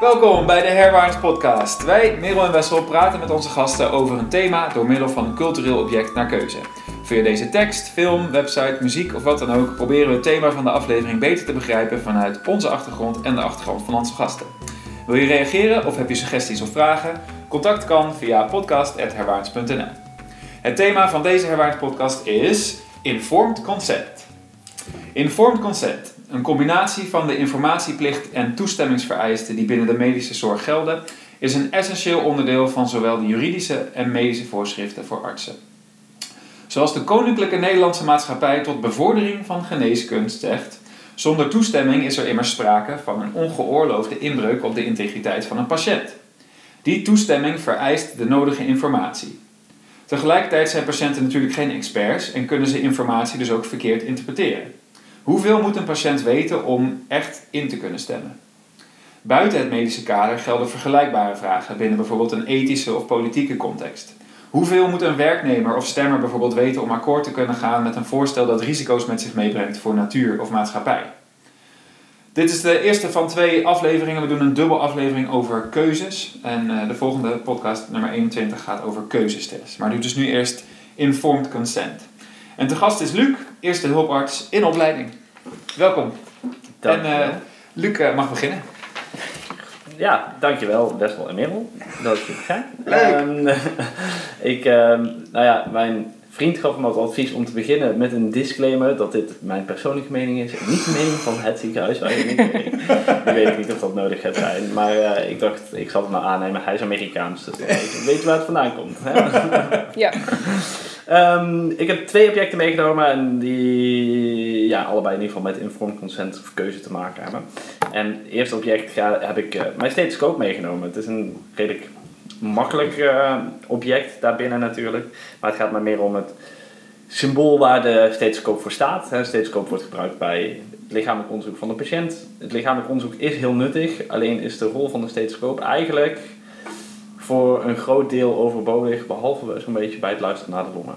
Welkom bij de Herwaarts Podcast. Wij, Merel en Wessel, praten met onze gasten over een thema door middel van een cultureel object naar keuze. Via deze tekst, film, website, muziek of wat dan ook proberen we het thema van de aflevering beter te begrijpen vanuit onze achtergrond en de achtergrond van onze gasten. Wil je reageren of heb je suggesties of vragen? Contact kan via podcast.herwaarts.nl. Het thema van deze Herwaarts podcast is Informed Consent. Informed Consent, een combinatie van de informatieplicht en toestemmingsvereisten die binnen de medische zorg gelden, is een essentieel onderdeel van zowel de juridische en medische voorschriften voor artsen. Zoals de Koninklijke Nederlandse Maatschappij tot bevordering van geneeskunst zegt, zonder toestemming is er immers sprake van een ongeoorloofde inbreuk op de integriteit van een patiënt. Die toestemming vereist de nodige informatie. Tegelijkertijd zijn patiënten natuurlijk geen experts en kunnen ze informatie dus ook verkeerd interpreteren. Hoeveel moet een patiënt weten om echt in te kunnen stemmen? Buiten het medische kader gelden vergelijkbare vragen binnen bijvoorbeeld een ethische of politieke context. Hoeveel moet een werknemer of stemmer bijvoorbeeld weten om akkoord te kunnen gaan met een voorstel dat risico's met zich meebrengt voor natuur of maatschappij? Dit is de eerste van twee afleveringen. We doen een dubbel aflevering over keuzes. En uh, de volgende podcast, nummer 21, gaat over keuzestest. Maar nu dus nu eerst informed consent. En te gast is Luc, eerste hulparts in opleiding. Welkom. Dank en uh, Luc uh, mag beginnen. Ja, dankjewel Wessel en Merel dat ik hier ga. Leuk. Um, ik, um, nou ja, mijn vriend gaf me het advies om te beginnen met een disclaimer dat dit mijn persoonlijke mening is. En niet de mening van het ziekenhuis waar ik. Nu weet ik niet of dat nodig gaat zijn. Maar uh, ik dacht, ik zal het maar aannemen. Hij is Amerikaans, dus weet, weet waar het vandaan komt. Hè? ja. Um, ik heb twee objecten meegenomen en die ja, allebei in ieder geval met informed consent of keuze te maken hebben. En het eerste object ga, heb ik uh, mijn stethoscoop meegenomen. Het is een redelijk makkelijk uh, object daarbinnen natuurlijk. Maar het gaat maar meer om het symbool waar de stethoscoop voor staat. Een stethoscoop wordt gebruikt bij het lichamelijk onderzoek van de patiënt. Het lichamelijk onderzoek is heel nuttig. Alleen is de rol van de stethoscoop eigenlijk voor een groot deel overbodig, behalve zo'n beetje bij het luisteren naar de longen.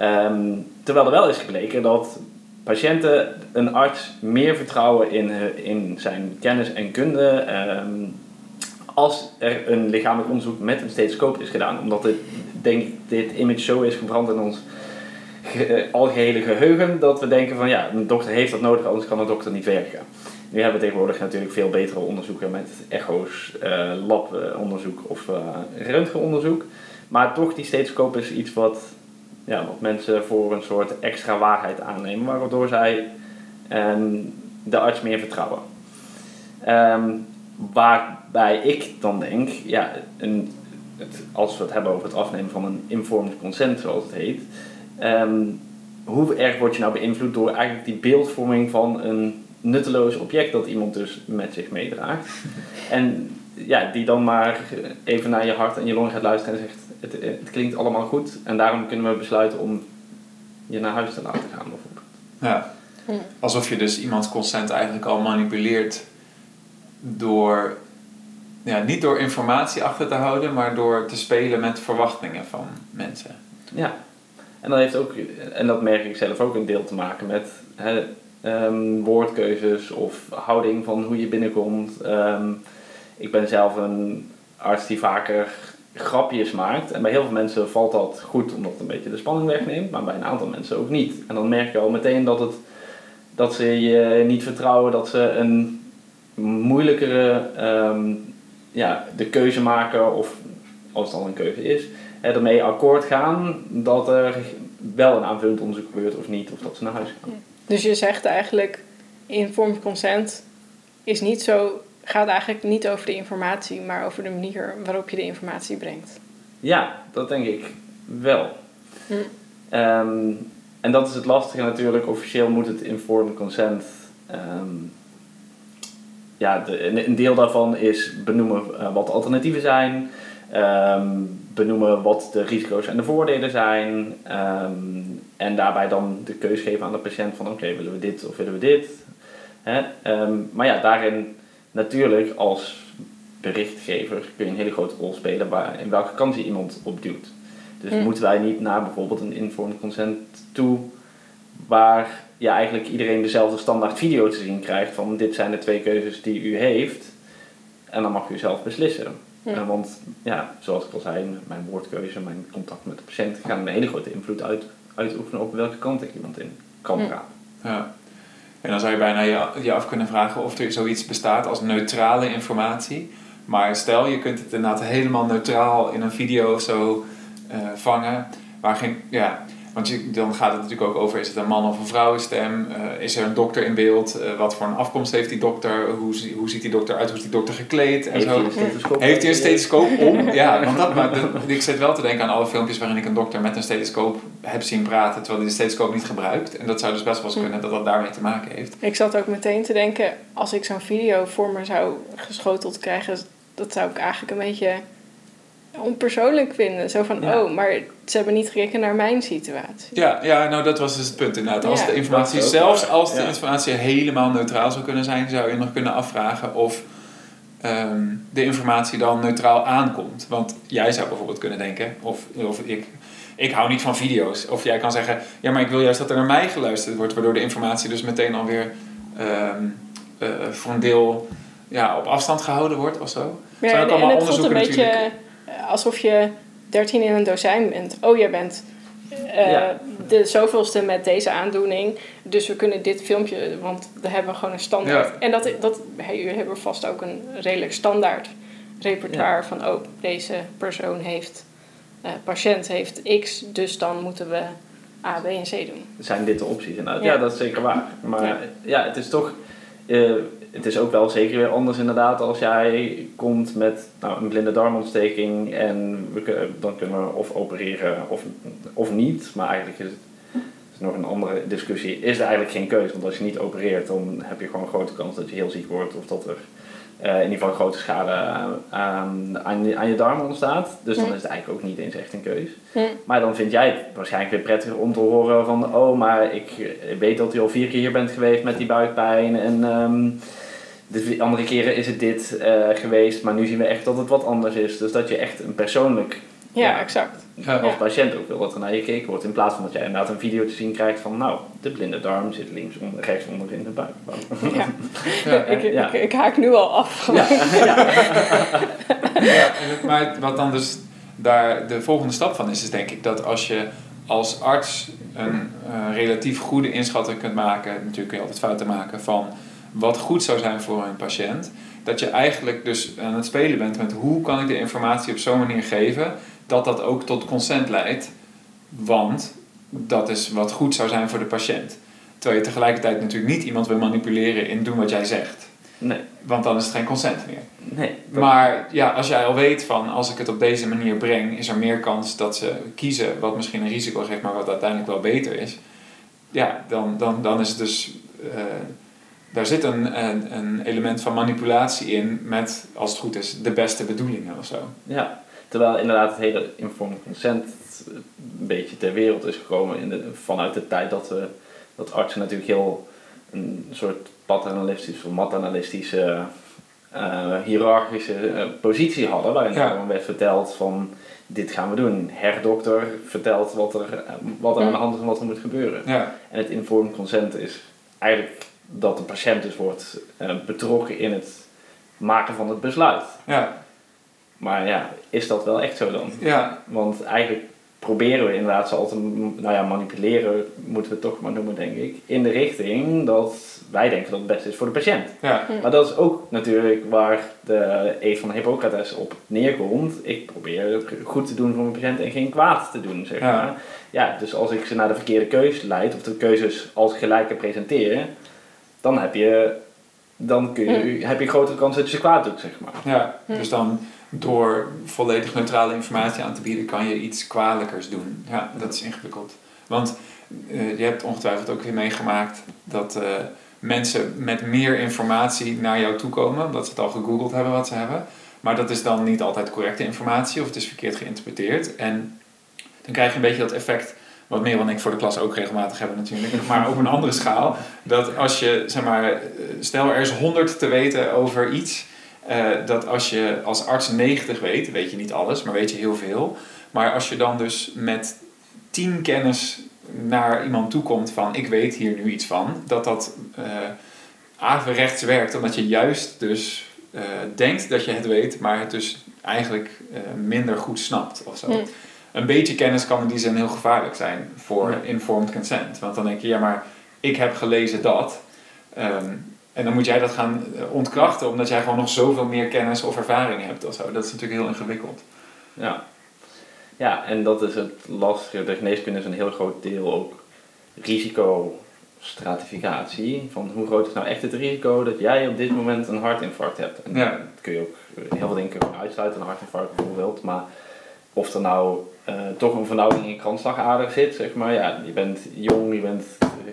Um, terwijl er wel is gebleken dat patiënten een arts meer vertrouwen in, in zijn kennis en kunde um, als er een lichamelijk onderzoek met een stethoscoop is gedaan. Omdat het, denk dit image zo is gebrand in ons ge algehele geheugen dat we denken van ja, een dokter heeft dat nodig, anders kan een dokter niet werken. Nu hebben we tegenwoordig natuurlijk veel betere onderzoeken met echo's, uh, labonderzoek of uh, röntgenonderzoek. Maar toch, die stethoscoop is iets wat, ja, wat mensen voor een soort extra waarheid aannemen, waardoor zij um, de arts meer vertrouwen. Um, waarbij ik dan denk, ja, een, het, als we het hebben over het afnemen van een informed consent, zoals het heet, um, hoe erg word je nou beïnvloed door eigenlijk die beeldvorming van een nutteloos object dat iemand dus met zich meedraagt. En ja, die dan maar even naar je hart en je long gaat luisteren en zegt: het, het klinkt allemaal goed en daarom kunnen we besluiten om je naar huis te laten gaan, bijvoorbeeld. Ja, alsof je dus iemands consent eigenlijk al manipuleert door, ja, niet door informatie achter te houden, maar door te spelen met verwachtingen van mensen. Ja, en dat heeft ook, en dat merk ik zelf ook, een deel te maken met. Hè, Um, woordkeuzes of houding van hoe je binnenkomt. Um, ik ben zelf een arts die vaker grapjes maakt. En bij heel veel mensen valt dat goed omdat het een beetje de spanning wegneemt, maar bij een aantal mensen ook niet. En dan merk je al meteen dat, het, dat ze je niet vertrouwen, dat ze een moeilijkere um, ja, de keuze maken, of als het al een keuze is, ermee akkoord gaan dat er wel een aanvullend onderzoek gebeurt of niet, of dat ze naar huis gaan. Dus je zegt eigenlijk, informed consent is niet zo, gaat eigenlijk niet over de informatie, maar over de manier waarop je de informatie brengt. Ja, dat denk ik wel. Hm. Um, en dat is het lastige natuurlijk. Officieel moet het informed consent. Um, ja, de, een deel daarvan is benoemen uh, wat de alternatieven zijn. Um, benoemen wat de risico's en de voordelen zijn. Um, en daarbij dan de keus geven aan de patiënt van oké, okay, willen we dit of willen we dit. Hè? Um, maar ja, daarin natuurlijk als berichtgever kun je een hele grote rol spelen waar, in welke kant je iemand op duwt. Dus moeten wij niet naar bijvoorbeeld een informed consent toe waar ja, eigenlijk iedereen dezelfde standaard video te zien krijgt van dit zijn de twee keuzes die u heeft. En dan mag je zelf beslissen. Ja. Want ja, zoals ik al zei, mijn woordkeuze, mijn contact met de patiënt gaan een hele grote invloed uit, uitoefenen op welke kant ik iemand in kan praten. Ja. En dan zou je bijna je, je af kunnen vragen of er zoiets bestaat als neutrale informatie. Maar stel, je kunt het inderdaad helemaal neutraal in een video of zo eh, vangen. Waar geen, ja, want je, dan gaat het natuurlijk ook over, is het een man of een vrouwenstem? Eh, is er een dokter in beeld? Eh, wat voor een afkomst heeft die dokter? Hoe, hoe ziet die dokter uit? Hoe is die dokter gekleed? En Heeft zo. hij een stethoscoop? Heeft hij een stethoscoop om? Ja, want dat, maar de- ik zit wel te denken aan alle filmpjes waarin ik een dokter met een stethoscoop heb zien praten, terwijl hij de stethoscoop niet gebruikt. En dat zou dus best wel eens kunnen dat dat daarmee te maken heeft. Ik zat ook meteen te denken, als ik zo'n video voor me zou geschoteld krijgen, dat zou ik eigenlijk een beetje onpersoonlijk vinden. Zo van, Ja. oh, maar ze hebben niet gekeken naar mijn situatie. Ja, ja, nou dat was dus het punt inderdaad. Als Ja. de informatie, zelfs als de Ja. informatie helemaal neutraal zou kunnen zijn, zou je nog kunnen afvragen of ehm, de informatie dan neutraal aankomt. Want jij zou bijvoorbeeld kunnen denken, of, of ik, ik hou niet van video's. Of jij kan zeggen, ja maar ik wil juist dat er naar mij geluisterd wordt, waardoor de informatie dus meteen alweer ehm eh, voor een deel ja, op afstand gehouden wordt of zo. Ja, Zijn ook en, allemaal en het voelt een onderzoeken beetje natuurlijk. eh, alsof je 13 in een dozijn bent. Oh, jij bent eh, Ja. de zoveelste met deze aandoening. Dus we kunnen dit filmpje, want daar hebben we gewoon een standaard. Ja. En dat, dat, hey, jullie hebben vast ook een redelijk standaard repertoire van... Oh, deze persoon heeft, eh, patiënt heeft X, dus dan moeten we A, B en C doen. Zijn dit de opties inderdaad? Ja. Dat is zeker waar. Maar Ja. ja, het is toch... eh, het is ook wel zeker weer anders inderdaad als jij komt met nou, een blinde darmontsteking en we, dan kunnen we of opereren of, of niet. Maar eigenlijk is het is nog een andere discussie. Is er eigenlijk geen keuze? Want als je niet opereert, dan heb je gewoon een grote kans dat je heel ziek wordt of dat er eh, in ieder geval grote schade aan, aan, aan je- darmen ontstaat. Dus dan is het eigenlijk ook niet eens echt een keus. Maar dan vind jij het waarschijnlijk weer prettiger om te horen van... Oh, maar ik weet dat u al vier keer hier bent geweest met die buikpijn. En ehm, de andere keren is het dit eh, geweest. Maar nu zien we echt dat het wat anders is. Dus dat je echt een persoonlijk... Ja, Ja. exact. Ja. Als patiënt ook wil dat er naar je gekeken wordt. In plaats van dat jij inderdaad een video te zien krijgt van... Nou, de blinde darm zit links onder, rechts onder in de buik. Ja. Ja. ik, ik, Ja. ik, ik haak nu al af. Ja, ja. Ja, en het- maar wat dan dus daar de volgende stap van is, is denk ik dat als je als arts een eh, relatief goede inschatting kunt maken, natuurlijk kun je altijd fouten maken, van wat goed zou zijn voor een patiënt, dat je eigenlijk dus aan het spelen bent met hoe kan ik de informatie op zo'n manier geven dat dat ook tot consent leidt, want dat is wat goed zou zijn voor de patiënt. Terwijl je tegelijkertijd natuurlijk niet iemand wil manipuleren in doen wat jij zegt. Nee, Want dan is het geen consent meer. nee. Maar ja, als jij al weet van als ik het op deze manier breng, is er meer kans dat ze kiezen wat misschien een risico geeft, maar wat uiteindelijk wel beter is. Ja, dan, dan, dan is het dus. eh, daar zit een, een, een element van manipulatie in met, als het goed is, de beste bedoelingen of zo. Ja, terwijl inderdaad het hele informed consent een beetje ter wereld is gekomen in de, vanuit de tijd dat, we, dat artsen natuurlijk heel een soort paternalistische of maternalistische eh, hiërarchische eh, positie hadden, waarin Ja. gewoon werd verteld van dit gaan we doen. Herdokter vertelt wat er, wat er aan de hand is en wat er moet gebeuren. Ja, En het informed consent is eigenlijk dat de patiënt dus wordt eh, betrokken in het maken van het besluit. ja, Maar ja, is dat wel echt zo dan? ja, Want eigenlijk proberen we inderdaad ze altijd, nou ja, manipuleren moeten we het toch maar noemen, denk ik, in de richting dat wij denken dat het beste is voor de patiënt. ja, Maar dat is ook natuurlijk waar de eed van Hippocrates op neerkomt. Ik probeer goed te doen voor mijn patiënt en geen kwaad te doen, zeg Ja. maar. Ja, dus als ik ze naar de verkeerde keus leid, of de keuzes als gelijke presenteer, dan heb je, dan kun je, heb je grotere kans dat je ze kwaad doet, zeg maar. ja. Dus dan door volledig neutrale informatie aan te bieden, kan je iets kwalijkers doen. Ja, dat is ingewikkeld. Want eh, je hebt ongetwijfeld ook weer meegemaakt dat eh, mensen met meer informatie naar jou toe komen, omdat ze het al gegoogeld hebben wat ze hebben. Maar dat is dan niet altijd correcte informatie of het is verkeerd geïnterpreteerd. En dan krijg je een beetje dat effect, wat Merel en ik voor de klas ook regelmatig hebben natuurlijk, maar op een andere schaal. Dat als je, zeg maar, stel er is 100 te weten over iets, eh, dat als je als arts 90 weet, weet je niet alles, maar weet je heel veel. Maar als je dan dus met 10 kennis naar iemand toe komt van ik weet hier nu iets van, dat dat eh averechts werkt, omdat je juist dus eh, denkt dat je het weet, maar het dus eigenlijk minder goed snapt of zo. Hm. Een beetje kennis kan in die zin heel gevaarlijk zijn voor Ja. informed consent. Want dan denk je, ja, maar ik heb gelezen dat. Ehm, en dan moet jij dat gaan eh, ontkrachten, omdat jij gewoon nog zoveel meer kennis of ervaring hebt of zo. Dat is natuurlijk heel ingewikkeld. Ja. ja, en dat is het lastige. De geneeskunde is een heel groot deel ook risicostratificatie. Van hoe groot is nou echt het risico dat jij op dit moment een hartinfarct hebt. En Ja. dat kun je ook heel veel dingen uitsluiten, een hartinfarct bijvoorbeeld. Maar of er nou eh, toch een vernauwing in kransslagader zit, zeg maar. Ja, je bent jong, je bent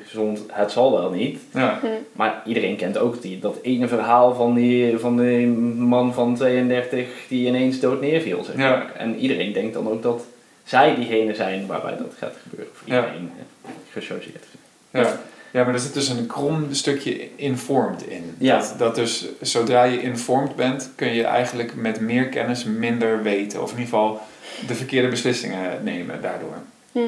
gezond, het zal wel niet. Ja, Maar iedereen kent ook die, dat ene verhaal van die, van die man van 32 die ineens dood neerviel. Zeg Ja. En iedereen denkt dan ook dat zij diegene zijn waarbij dat gaat gebeuren. Of Ja. iedereen eh, geassocieerd. ja. ja, maar er zit dus een krom stukje informed in. Ja. Dat, dat dus zodra je informed bent, kun je eigenlijk met meer kennis minder weten. Of in ieder geval de verkeerde beslissingen nemen daardoor. Hm.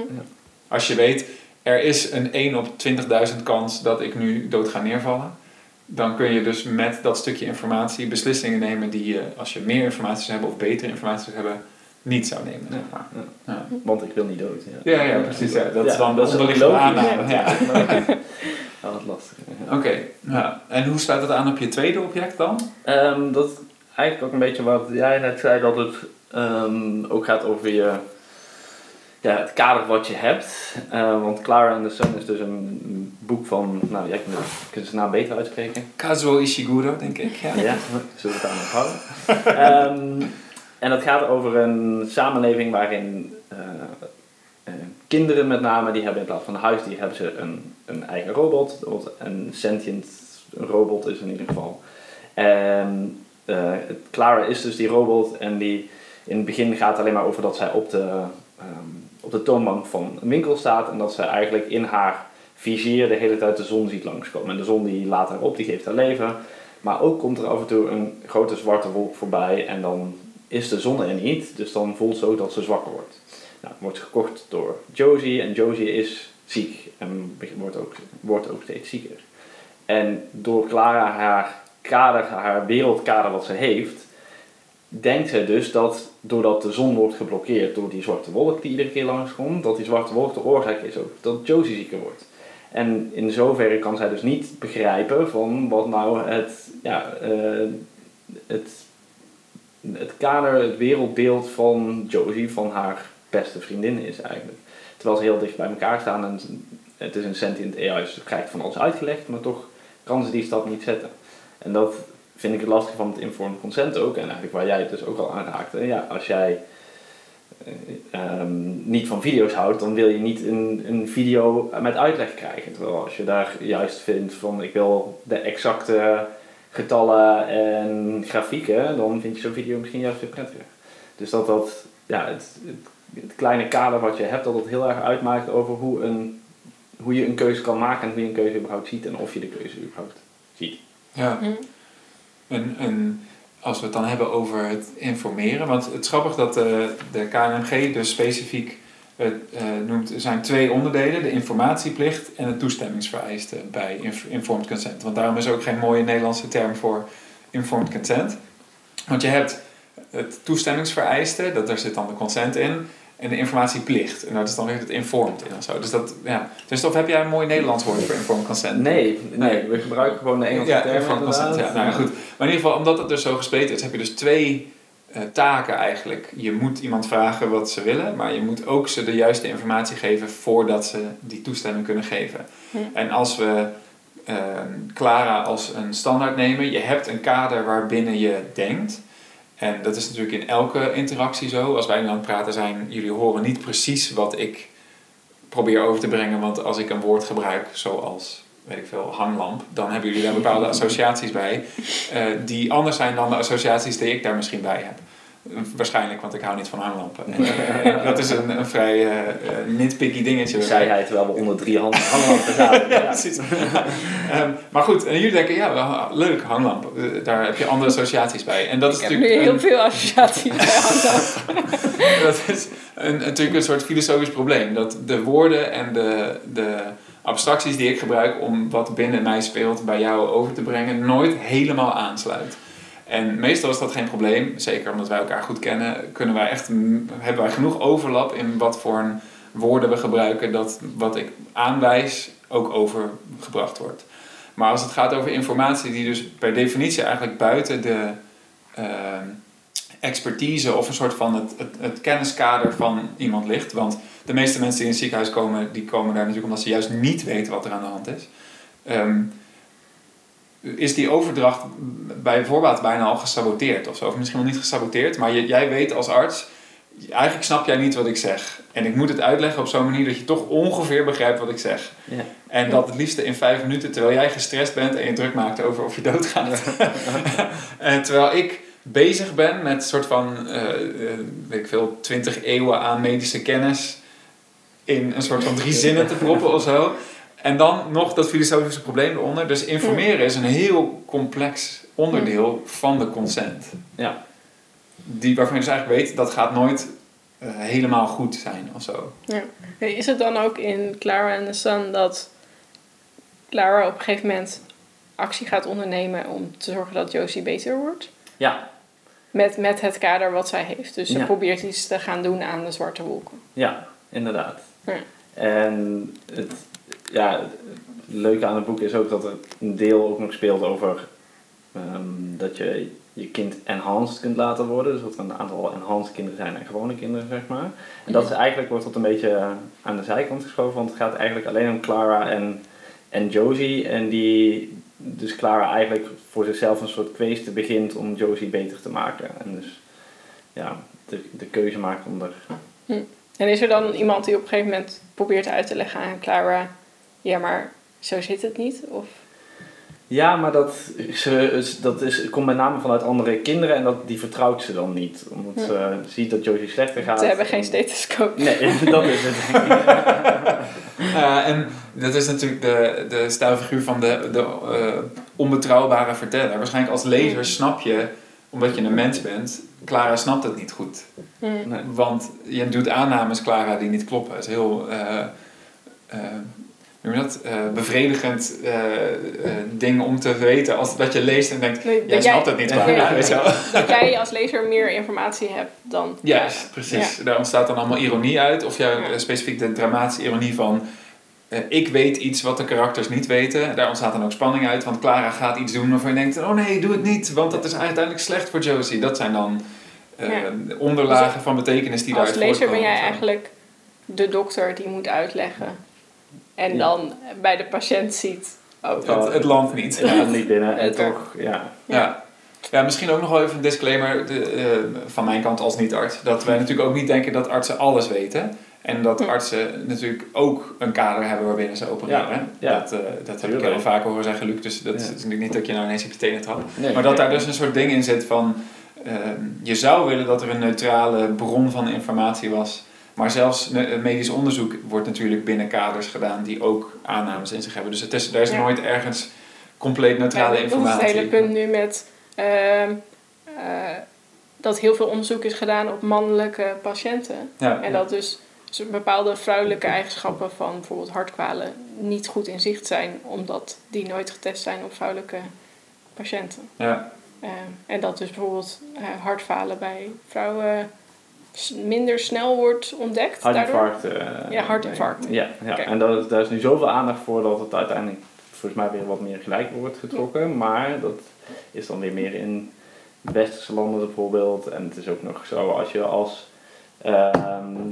Als je weet, er is een 1 op 20.000 kans dat ik nu dood ga neervallen. Dan kun je dus met dat stukje informatie beslissingen nemen die je, als je meer informatie zou hebben of betere informatie zou hebben, niet zou nemen. Zeg maar. Ja. Ja. Want ik wil niet dood. Ja, Ja, ja, precies, ja. Dat is dan dat is logisch. aanname, ja. Ja, wat lastig. Ja. Oké, ja. en hoe sluit het aan op je tweede object dan? Ehm, dat is eigenlijk ook een beetje wat jij net zei, dat het ehm, ook gaat over je, ja, het kader wat je hebt. Eh, want Clara and the Sun is dus een boek van, nou jij kunt, kunt zijn naam beter uitspreken. Kazuo Ishiguro, denk ik. Ja. Ja, zullen we het aan onthouden. Ehm, en dat gaat over een samenleving waarin eh, eh, kinderen met name, die hebben in plaats van een huisdier, hebben ze een, een eigen robot. Een sentient robot is in ieder geval. En eh, Clara is dus die robot en die in het begin gaat het alleen maar over dat zij op de, ehm, op de toonbank van een winkel staat en dat zij eigenlijk in haar vizier de hele tijd de zon ziet langskomen. En de zon die laat haar op, die geeft haar leven. Maar ook komt er af en toe een grote zwarte wolk voorbij en dan is de zon er niet. Dus dan voelt ze ook dat ze zwakker wordt. Nou, wordt gekocht door Josie en Josie is ziek en wordt ook, wordt ook steeds zieker. En door Clara haar kader, haar wereldkader wat ze heeft, denkt ze dus dat doordat de zon wordt geblokkeerd door die zwarte wolk die iedere keer langskomt, dat die zwarte wolk de oorzaak is ook dat Josie zieker wordt. En in zoverre kan zij dus niet begrijpen van wat nou het, ja, eh, het, het kader, het wereldbeeld van Josie, van haar beste vriendin is eigenlijk. Terwijl ze heel dicht bij elkaar staan en het is een sentient AI, dus ze krijgt van alles uitgelegd, maar toch kan ze die stap niet zetten. En dat vind ik het lastige van het informed consent ook, en eigenlijk waar jij het dus ook al aan raakte. Ja, als jij eh, ehm, niet van video's houdt, dan wil je niet een, een video met uitleg krijgen. Terwijl als je daar juist vindt van ik wil de exacte getallen en grafieken, dan vind je zo'n video misschien juist weer prettiger. Dus dat dat, ja, het, het, het kleine kader wat je hebt, dat het heel erg uitmaakt over hoe, een, hoe je een keuze kan maken en hoe je een keuze überhaupt ziet en of je de keuze überhaupt ziet. Ja. Hm. Als we het dan hebben over het informeren, want het is grappig dat de, de KNMG dus specifiek eh, eh, noemt, zijn twee onderdelen, de informatieplicht en het toestemmingsvereiste bij inf- informed consent. Want daarom is ook geen mooie Nederlandse term voor informed consent. Want je hebt het toestemmingsvereiste, dat, daar zit dan de consent in, en de informatieplicht. En dat is dan weer het informed in of zo. Dus dat, ja. Dus of heb jij een mooi Nederlands woord voor informed consent? Nee, nee, we gebruiken gewoon de Engelse ja, term informed consent. Ja, nou ja, goed. Maar in ieder geval, omdat het dus zo gespleten is, heb je dus twee eh, taken eigenlijk. Je moet iemand vragen wat ze willen, maar je moet ook ze de juiste informatie geven voordat ze die toestemming kunnen geven. En als we eh, Clara als een standaard nemen, je hebt een kader waarbinnen je denkt. En dat is natuurlijk in elke interactie zo. Als wij nu aan het praten zijn, jullie horen niet precies wat ik probeer over te brengen. Want als ik een woord gebruik, zoals, weet ik veel, hanglamp, dan hebben jullie daar bepaalde associaties bij. eh, die anders zijn dan de associaties die ik daar misschien bij heb. Waarschijnlijk, want ik hou niet van hanglampen. En, dat is een, een vrij eh, eh, nitpicky dingetje. Zei hij terwijl we onder drie handen hanglampen zaten. ja, precies. Ehm, maar goed, en jullie denken, ja, wel, leuk, hanglamp. Eh, Daar heb je andere associaties bij. En dat is Ik heb nu natuurlijk heel een, veel associaties bij hanglamp. dat is een, natuurlijk een soort filosofisch probleem. Dat de woorden en de, de abstracties die ik gebruik om wat binnen mij speelt bij jou over te brengen, nooit helemaal aansluit. En meestal is dat geen probleem, zeker omdat wij elkaar goed kennen, kunnen wij echt, hebben wij genoeg overlap in wat voor woorden we gebruiken, dat wat ik aanwijs ook overgebracht wordt. Maar als het gaat over informatie die dus per definitie eigenlijk buiten de uh, expertise of een soort van het, het, het, kenniskader van iemand ligt. Want de meeste mensen die in het ziekenhuis komen, die komen daar natuurlijk omdat ze juist niet weten wat er aan de hand is. Um, is die overdracht bij voorbaat bijna al gesaboteerd of zo. Of misschien wel niet gesaboteerd, maar jij weet als arts, eigenlijk snap jij niet wat ik zeg. En ik moet het uitleggen op zo'n manier dat je toch ongeveer begrijpt wat ik zeg. Ja. En dat het liefste in vijf minuten, terwijl jij gestrest bent en je druk maakt over of je doodgaat. en terwijl ik bezig ben met een soort van, uh, weet ik veel, twintig eeuwen aan medische kennis in een soort van drie zinnen te proppen of zo. En dan nog dat filosofische probleem eronder. Dus informeren is een heel complex onderdeel van de consent. Ja. Die, waarvan je dus eigenlijk weet, dat gaat nooit uh, helemaal goed zijn of zo. Ja. Is het dan ook in Clara en the Sun dat Clara op een gegeven moment actie gaat ondernemen om te zorgen dat Josie beter wordt? Ja. Met, met het kader wat zij heeft. Dus ze probeert iets te gaan doen aan de zwarte wolken. Ja, inderdaad. Ja. En het, ja, het leuke aan het boek is ook dat er een deel ook nog speelt over ehm, dat je je kind enhanced kunt laten worden. Dus dat er een aantal enhanced kinderen zijn en gewone kinderen, zeg maar. En dat is eigenlijk, wordt dat een beetje aan de zijkant geschoven, want het gaat eigenlijk alleen om Clara en, en Josie. En die, dus Clara eigenlijk voor zichzelf een soort kweeste begint om Josie beter te maken. En dus ja, de, de keuze maakt om er... Hm. En is er dan iemand die op een gegeven moment probeert uit te leggen aan Clara ja, maar zo zit het niet? Of? Ja, maar dat, ze, dat is, komt met name vanuit andere kinderen en dat, die vertrouwt ze dan niet. Omdat ze ziet dat Josie slechter gaat. Ze hebben geen stethoscoop. Nee, dat is het. uh, en dat is natuurlijk de, de stijlfiguur van de, de uh, onbetrouwbare verteller. Waarschijnlijk als lezer snap je, omdat je een mens bent, Clara snapt het niet goed. Nee. Want je doet aannames, Clara, die niet kloppen. Het is heel... Uh, noem je dat, uh, bevredigend uh, uh, ding om te weten. Als dat je leest en denkt, nee, jij snapt het niet waar. Ja, dat jij als lezer meer informatie hebt dan... Juist, precies. Daar ontstaat dan allemaal ironie uit. Of ja, specifiek de dramatische ironie van... ik weet iets wat de karakters niet weten. Daar ontstaat dan ook spanning uit. Want Clara gaat iets doen waarvan je denkt... Oh nee, doe het niet. Want dat is uiteindelijk slecht voor Josie. Dat zijn dan onderlagen dus van betekenis die daaruit voortkomen. Als lezer ben jij eigenlijk de dokter die moet uitleggen en dan bij de patiënt ziet... Oh, het, het land niet. Het land niet binnen. En toch, ja. ja. Ja, misschien ook nog wel even een disclaimer de, uh, van mijn kant als niet-arts. Dat wij natuurlijk ook niet denken dat artsen alles weten. En dat artsen natuurlijk ook een kader hebben waarbinnen ze opereren. Ja, Dat, uh, dat heb ik heel vaak horen zeggen, Luc. Dus dat is natuurlijk niet dat je nou ineens op je tenen trapt. Nee, maar dat daar dus een soort ding in zit van... Uh, je zou willen dat er een neutrale bron van informatie was maar zelfs medisch onderzoek wordt natuurlijk binnen kaders gedaan die ook aannames in zich hebben. Dus het is, er is nooit ergens compleet neutrale informatie. Dat is het hele punt nu met uh, dat heel veel onderzoek is gedaan op mannelijke patiënten. en dat dus bepaalde vrouwelijke eigenschappen van bijvoorbeeld hartkwalen niet goed in zicht zijn, omdat die nooit getest zijn op vrouwelijke patiënten. Ja. Uh, en dat dus bijvoorbeeld uh, hartfalen bij vrouwen minder snel wordt ontdekt. Hartinfarct. Uh, ja, hartinfarct. Ja, ja. en daar is, daar is nu zoveel aandacht voor dat het uiteindelijk volgens mij weer wat meer gelijk wordt getrokken. Maar dat is dan weer meer in westerse landen bijvoorbeeld. En het is ook nog zo als je als uh,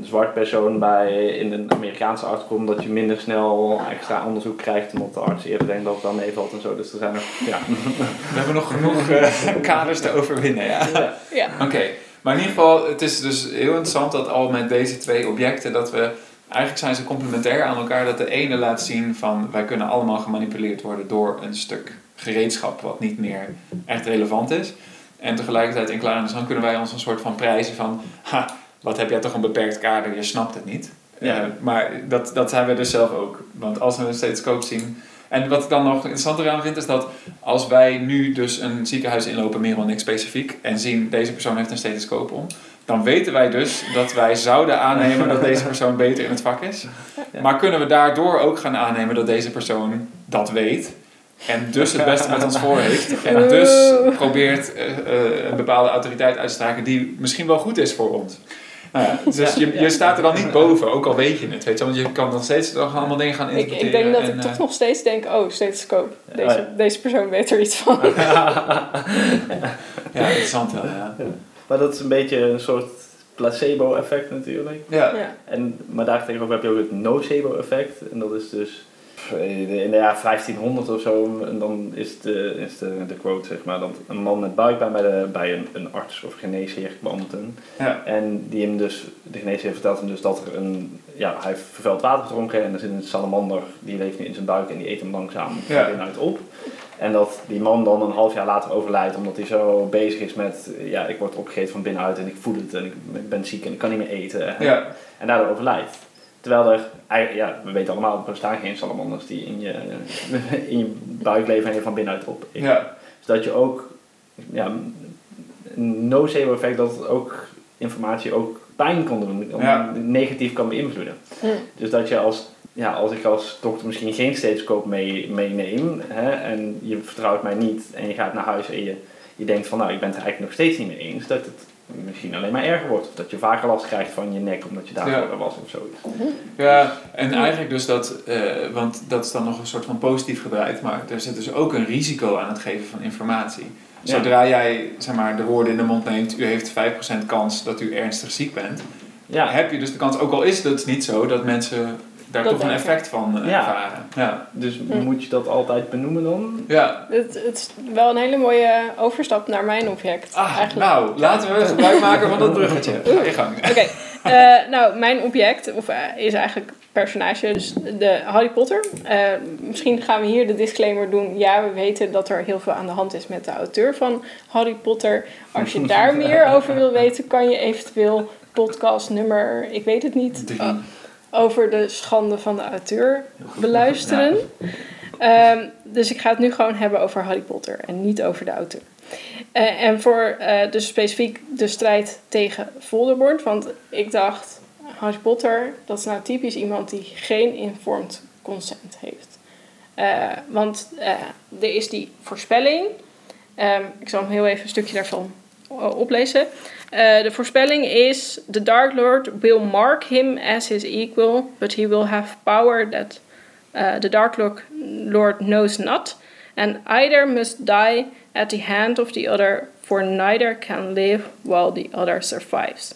zwart persoon bij, in een Amerikaanse arts komt, dat je minder snel extra onderzoek krijgt omdat de arts eerder denkt dat het dan meevalt en zo. Dus er zijn nog, ja. We hebben nog genoeg uh, kaders te overwinnen, ja. ja. ja. Oké. Maar in ieder geval, het is dus heel interessant dat al met deze twee objecten, dat we, eigenlijk zijn ze complementair aan elkaar, dat de ene laat zien van wij kunnen allemaal gemanipuleerd worden door een stuk gereedschap wat niet meer echt relevant is. En tegelijkertijd in Klaar en kunnen wij ons een soort van prijzen van, ha, wat heb jij toch een beperkt kader, je snapt het niet. Ja. Uh, maar dat, dat zijn we dus zelf ook. Want als we een stethoscoop zien, en wat ik dan nog interessanter aan vind, is dat als wij nu dus een ziekenhuis inlopen, meer niks specifiek, en zien deze persoon heeft een stethoscoop om, dan weten wij dus dat wij zouden aannemen dat deze persoon beter in het vak is. Maar kunnen we daardoor ook gaan aannemen dat deze persoon dat weet? En dus het beste met ons voor heeft. En dus probeert een bepaalde autoriteit uit te dragen die misschien wel goed is voor ons. Nou ja, dus je, je staat er dan niet boven, ook al weet je het, weet je, want je kan nog steeds toch allemaal dingen gaan interpreteren. Ik, ik denk dat ik toch nog steeds denk, oh, stethoscoop, deze, deze persoon weet er iets van. ja, interessant wel, ja. Maar dat is een beetje een soort placebo-effect natuurlijk. Ja. En, maar daar tegenover heb je ook het nocebo-effect. En dat is dus in de jaren 1500 of zo, en dan is, de, is de, de quote zeg maar, dat een man met buikpijn bij, de, bij een, een arts of geneesheer behandeld. Ja. En die hem dus, de geneesheer vertelt hem dus dat er een, ja, hij heeft vervuild water gedronken en er zit een salamander, die leeft nu in zijn buik en die eet hem langzaam ja. binnenuit op. En dat die man dan een half jaar later overlijdt omdat hij zo bezig is met, ja, ik word opgegeten van binnenuit en ik voel het en ik ben ziek en ik kan niet meer eten. Ja. En daardoor overlijdt. Terwijl er, ja, we weten allemaal, er bestaan geen salamanders die in je, in je buik leven en je van binnenuit op. Ja. Dus dat je ook, ja, nocebo effect dat ook informatie ook pijn kan doen, ja. negatief kan beïnvloeden. Hm. Dus dat je als, ja, als ik als dokter misschien geen stethoscoop mee, meeneem hè, en je vertrouwt mij niet en je gaat naar huis en je, je denkt van nou ik ben het er eigenlijk nog steeds niet mee eens, dat het misschien alleen maar erger wordt. Of dat je vaker last krijgt van je nek omdat je daar ja. was of zoiets. Ja, en eigenlijk dus dat, uh, want dat is dan nog een soort van positief gedraaid, maar er zit dus ook een risico aan het geven van informatie. Zodra jij zeg maar, de woorden in de mond neemt, u heeft 5% kans dat u ernstig ziek bent, ja. heb je dus de kans, ook al is het niet zo, dat mensen daar toch een effect van uh, ervaren. Ja. Dus hm. moet je dat altijd benoemen dan? Ja. Het, het is wel een hele mooie overstap naar mijn object. Ah, eigenlijk. nou, laten we gebruik maken van dat bruggetje. Ga je gang. Oké, eh, nou, mijn object of, uh, is eigenlijk personage, dus de Harry Potter. misschien gaan we hier de disclaimer doen. Ja, we weten dat er heel veel aan de hand is met de auteur van Harry Potter. Als je daar meer over wil weten, kan je eventueel podcast nummer, ik weet het niet over de schande van de auteur beluisteren. Ehm, dus ik ga het nu gewoon hebben over Harry Potter en niet over de auteur. Uh, en voor uh, dus specifiek de strijd tegen Voldemort. Want ik dacht, Harry Potter, dat is nou typisch iemand die geen informed consent heeft. Uh, want er is die voorspelling. Um, ik zal hem heel even een stukje daarvan oplezen. Uh, de voorspelling is: The Dark Lord will mark him as his equal, but he will have power that uh, the Dark Lord knows not, and either must die at the hand of the other, for neither can live while the other survives.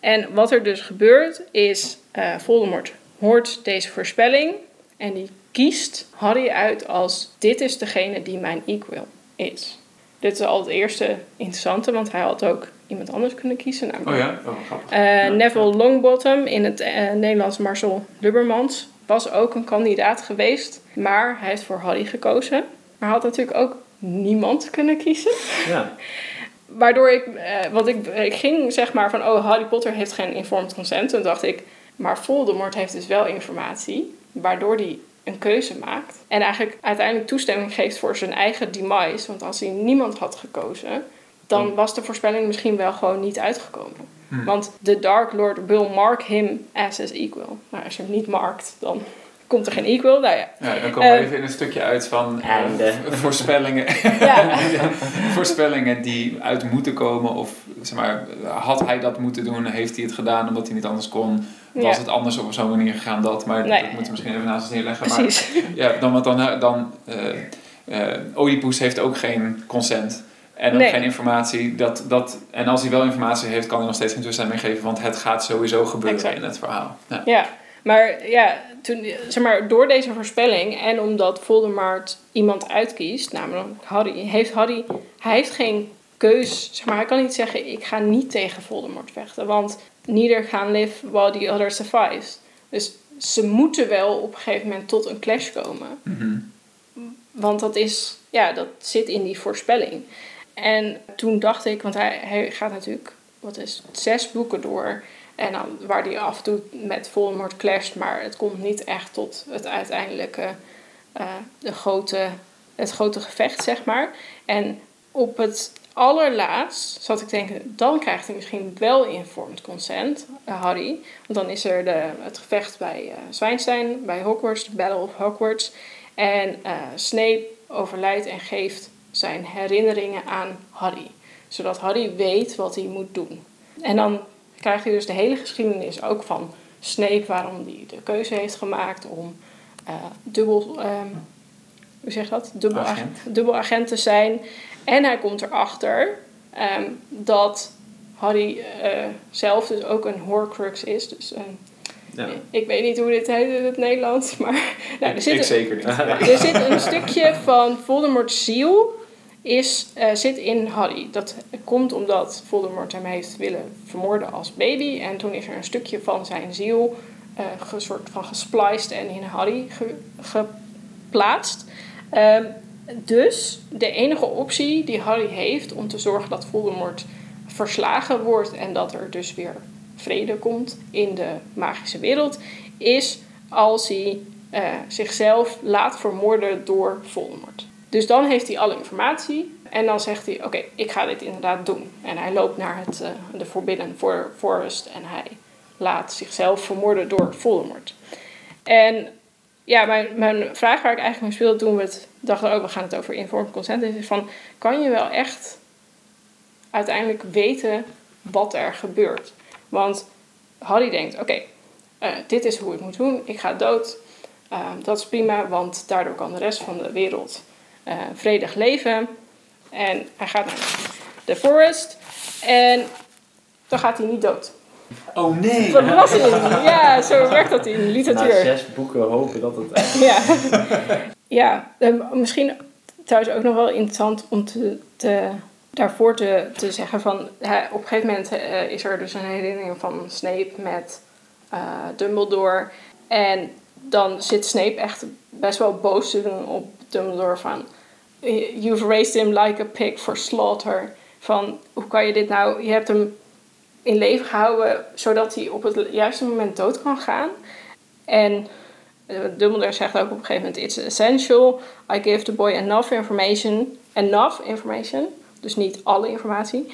En wat er dus gebeurt is: uh, Voldemort hoort deze voorspelling en die kiest Harry uit als: Dit is degene die mijn equal is. Dit is al het eerste interessante, want hij had ook iemand anders kunnen kiezen. oh ja? Oh, uh, Neville Longbottom in het uh, Nederlands Marcel Lubbermans was ook een kandidaat geweest. Maar hij heeft voor Harry gekozen. Maar had natuurlijk ook niemand kunnen kiezen. Ja. Waardoor ik, uh, want ik, ik ging zeg maar van, oh Harry Potter heeft geen informed consent. Toen dacht ik, maar Voldemort heeft dus wel informatie. Waardoor die een keuze maakt. En eigenlijk uiteindelijk toestemming geeft voor zijn eigen demise. Want als hij niemand had gekozen, dan hmm. was de voorspelling misschien wel gewoon niet uitgekomen. Hmm. Want de Dark Lord will mark him as his equal. Maar als je hem niet markt, dan komt er geen equal. Nou ja. ja dan komen we uh, even in een stukje uit van uh, voorspellingen. voorspellingen die uit moeten komen. Of zeg maar, had hij dat moeten doen? Heeft hij het gedaan omdat hij niet anders kon? Was het anders op zo'n manier gegaan dat? Maar dat moeten we misschien even naast ons neerleggen. Precies. Maar, ja, dan, want dan, dan uh, Oedipus heeft ook geen consent. En ook geen informatie. Dat, dat, en als hij wel informatie heeft, kan hij nog steeds geen toestemming geven. Want het gaat sowieso gebeuren in het verhaal. Ja. ja. maar ja, toen, zeg maar, door deze voorspelling en omdat Voldemort iemand uitkiest, namelijk Harry, heeft Harry, hij heeft geen keus. Zeg maar, hij kan niet zeggen, ik ga niet tegen Voldemort vechten. Want neither gaan live while the other survives. Dus ze moeten wel op een gegeven moment tot een clash komen. Mhm. Want dat is, ja, dat zit in die voorspelling. En toen dacht ik, want hij, hij gaat natuurlijk, wat is het, zes boeken door. En dan, waar hij af en toe met Voldemort clasht, maar het komt niet echt tot het uiteindelijke, uh, de grote, het grote gevecht, zeg maar. En op het allerlaatst zat ik te denken, dan krijgt hij misschien wel informed consent, uh, Harry. Want dan is er de, het gevecht bij uh, Zwijnstein, bij Hogwarts, de Battle of Hogwarts. En uh, Snape overlijdt en geeft zijn herinneringen aan Harry. Zodat Harry weet wat hij moet doen. En dan krijgt hij dus de hele geschiedenis ook van Snape, waarom hij de keuze heeft gemaakt om dubbel, um, hoe zeg dat? Dubbel agent. dubbel agent te zijn. En hij komt erachter um, dat Harry uh, zelf dus ook een Horcrux is. Dus um, ja. Ik weet niet hoe dit heet in het Nederlands, maar... Nou, er zit ik zeker niet. Er zit een stukje van Voldemort's ziel is, uh, zit in Harry. Dat komt omdat Voldemort hem heeft willen vermoorden als baby. En toen is er een stukje van zijn ziel uh, soort van gespliced en in Harry ge, geplaatst. Uh, dus de enige optie die Harry heeft om te zorgen dat Voldemort verslagen wordt en dat er dus weer vrede komt in de magische wereld, is als hij uh, zichzelf laat vermoorden door Voldemort. Dus dan heeft hij alle informatie en dan zegt hij: Oké, ik ga dit inderdaad doen. En hij loopt naar het, uh, de Forbidden Forest en hij laat zichzelf vermoorden door Voldemort. En ja, mijn, mijn vraag waar ik eigenlijk mee speelde toen we het dachten: Oh, we gaan het over informed consent. Is van: kan je wel echt uiteindelijk weten wat er gebeurt? Want Harry denkt: Oké, uh, dit is hoe ik moet doen, ik ga dood. Uh, dat is prima, want daardoor kan de rest van de wereld uh, vredig leven. En hij gaat naar de forest. En dan gaat hij niet dood. Oh nee! Verrassing! Ja, zo werkt dat in literatuur. Na zes boeken hopen dat het... ja. ja, misschien trouwens ook nog wel interessant om te, daarvoor te, te zeggen van... Op een gegeven moment uh, is er dus een herinnering van Snape met uh, Dumbledore. En dan zit Snape echt best wel boos te doen op Dumbledore van... You've raised him like a pig for slaughter. Van, hoe kan je dit nou... Je hebt hem in leven gehouden zodat hij op het juiste moment dood kan gaan. En Dumbledore zegt ook op een gegeven moment: It's essential. I give the boy enough information. Enough information. Dus niet alle informatie.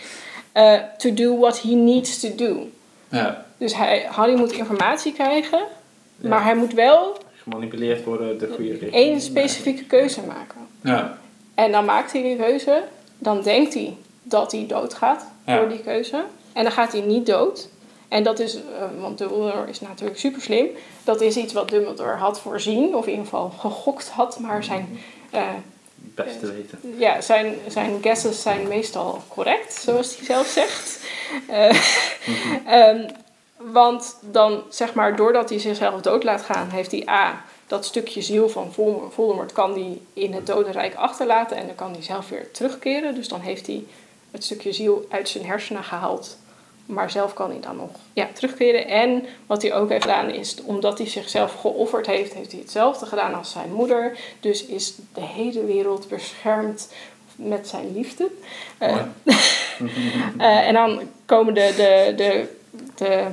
Uh, to do what he needs to do. Ja. Dus hij, Harry moet informatie krijgen. Maar hij moet wel gemanipuleerd worden de goede richting. Eén specifieke keuze maken. Ja. En dan maakt hij die keuze, dan denkt hij dat hij doodgaat ja. door die keuze. En dan gaat hij niet dood. En dat is, uh, want Dumbledore is natuurlijk super slim. Dat is iets wat Dumbledore had voorzien, of in ieder geval gegokt had, maar zijn. Uh, Best te weten. Ja, zijn, zijn guesses zijn meestal correct, zoals hij zelf zegt. Uh, um, want dan, zeg maar, doordat hij zichzelf dood laat gaan, heeft hij A, dat stukje ziel van Voldemort kan hij in het dodenrijk achterlaten en dan kan hij zelf weer terugkeren. Dus dan heeft hij het stukje ziel uit zijn hersenen gehaald. Maar zelf kan hij dan nog ja, terugkeren. En wat hij ook heeft gedaan is, omdat hij zichzelf geofferd heeft, heeft hij hetzelfde gedaan als zijn moeder. Dus is de hele wereld beschermd met zijn liefde. Uh, uh, en dan komen de, de, de, de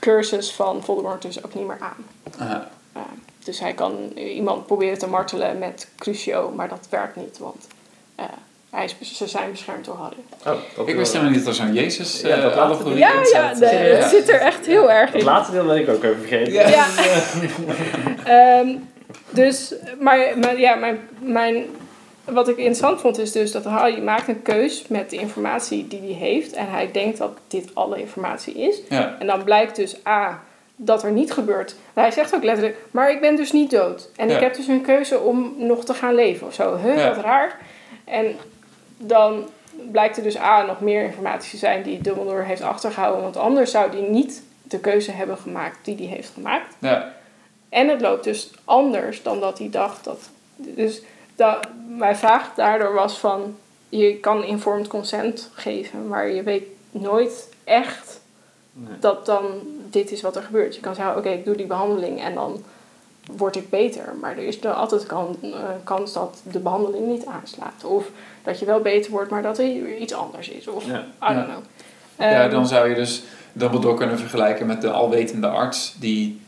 cursus van Voldemort dus ook niet meer aan. Uh, dus hij kan iemand proberen te martelen met Crucio, maar dat werkt niet, want hij is, ze zijn beschermd door Harry. Oh, ik wist helemaal niet dat er zo'n Jezus ja, uh, allegorie ja, in ja, nee, het zit er echt heel erg in. Het laatste deel ben ik ook even vergeten. Ja. um, dus, maar, maar ja, mijn, mijn, wat ik interessant vond is dus dat Harry maakt een keus met de informatie die hij heeft. En hij denkt dat dit alle informatie is. Ja. En dan blijkt dus A, dat er niet gebeurt. Hij zegt ook letterlijk, maar ik ben dus niet dood. En ik heb dus een keuze om nog te gaan leven of zo. Huh, wat raar. En dan blijkt er dus A nog meer informatie te zijn die Dumbledore heeft achtergehouden. Want anders zou hij niet de keuze hebben gemaakt die hij heeft gemaakt. Ja. En het loopt dus anders dan dat hij dacht dat. Dus dat, mijn vraag daardoor was van je kan informed consent geven, maar je weet nooit echt dat dan dit is wat er gebeurt. Je kan zeggen, oké, ik doe die behandeling en dan word ik beter. Maar er is er altijd kan, uh, kans dat de behandeling niet aanslaat. Of dat je wel beter wordt, maar dat er iets anders is. Of, ja. I don't know. ja, dan zou je dus Dumbledore kunnen vergelijken met de alwetende arts die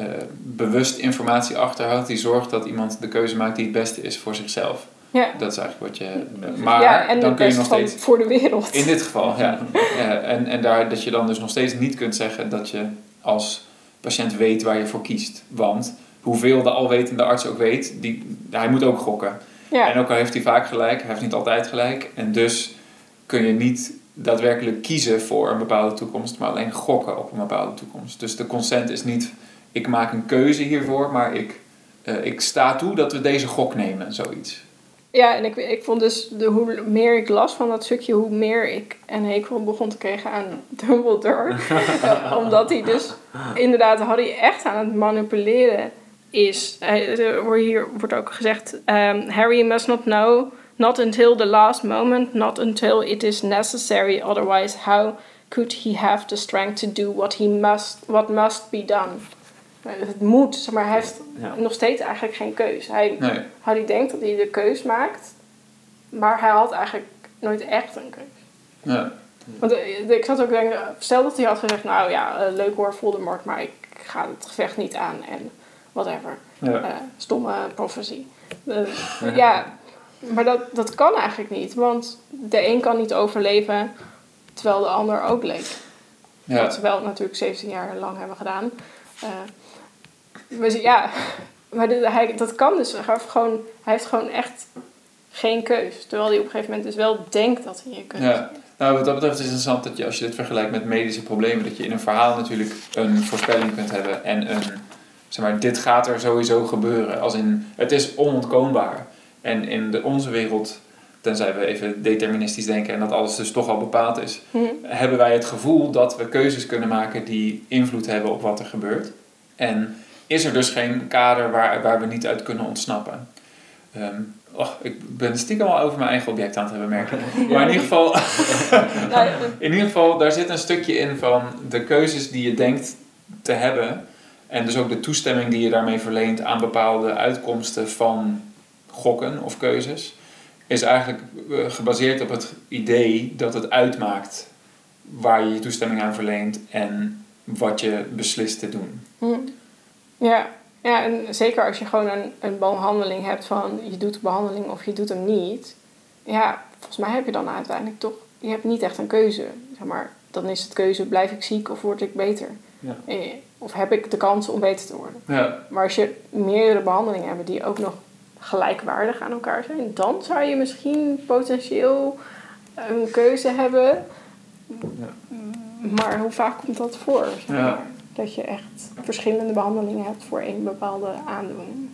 uh, bewust informatie achterhoudt, die zorgt dat iemand de keuze maakt die het beste is voor zichzelf. Ja. Dat is eigenlijk wat je. Maar ja, en dan kun je nog steeds. Voor de wereld. In dit geval, ja. ja. en, en daar dat je dan dus nog steeds niet kunt zeggen dat je als patiënt weet waar je voor kiest. Want hoeveel de alwetende arts ook weet, die, hij moet ook gokken. Ja. En ook al heeft hij vaak gelijk, hij heeft niet altijd gelijk. En dus kun je niet daadwerkelijk kiezen voor een bepaalde toekomst, maar alleen gokken op een bepaalde toekomst. Dus de consent is niet, ik maak een keuze hiervoor, maar ik, uh, ik sta toe dat we deze gok nemen, zoiets. Ja, en ik, ik vond dus, de, hoe meer ik las van dat stukje, hoe meer ik een hekel begon te krijgen aan Dumbledore. Omdat hij dus, inderdaad, Harry echt aan het manipuleren is. Hier wordt ook gezegd, um, Harry must not know, not until the last moment, not until it is necessary, otherwise how could he have the strength to do what, he must, what must be done. Het moet, maar hij heeft nog steeds eigenlijk geen keus. Hij, nee. Harry denkt dat hij de keus maakt, maar hij had eigenlijk nooit echt een keus. Ja. Want eh, ik zat ook denken, stel dat hij had gezegd, nou ja, eh, leuk hoor Voldemort, maar ik ga het gevecht niet aan en whatever. Ja. Uh, stomme profetie. ja, maar dat, dat kan eigenlijk niet, want de een kan niet overleven terwijl de ander ook leeft. Ja. Wat ze wel natuurlijk 17 jaar lang hebben gedaan. Maar ja, maar hij, dat kan dus. Hij heeft, gewoon, hij heeft gewoon echt geen keus. Terwijl hij op een gegeven moment dus wel denkt dat hij een keus ja. Nou, wat dat betreft is het interessant dat je, als je dit vergelijkt met medische problemen, dat je in een verhaal natuurlijk een voorspelling kunt hebben en een, zeg maar, dit gaat er sowieso gebeuren. Als in, het is onontkoombaar. En in de, onze wereld, tenzij we even deterministisch denken en dat alles dus toch al bepaald is, mhm. hebben wij het gevoel dat we keuzes kunnen maken die invloed hebben op wat er gebeurt. En is er dus geen kader waar, waar we niet uit kunnen ontsnappen. Um, oh, ik ben stiekem al over mijn eigen object aan het hebben merken. Maar in ieder geval, in ieder geval, daar zit een stukje in van de keuzes die je denkt te hebben. En dus ook de toestemming die je daarmee verleent aan bepaalde uitkomsten van gokken of keuzes. Is eigenlijk eh, gebaseerd op het idee dat het uitmaakt waar je je toestemming aan verleent en wat je beslist te doen. Hm. Ja, ja en zeker als je gewoon een, een behandeling hebt van je doet de behandeling of je doet hem niet. Ja, volgens mij heb je dan uiteindelijk toch, je hebt niet echt een keuze. Zeg maar, dan is het keuze, blijf ik ziek of word ik beter? Ja. Of heb ik de kans om beter te worden? Ja. Maar als je meerdere behandelingen hebt die ook nog gelijkwaardig aan elkaar zijn, dan zou je misschien potentieel een keuze hebben. Ja. Maar hoe vaak komt dat voor? ja. Dat je echt verschillende behandelingen hebt voor één bepaalde aandoening.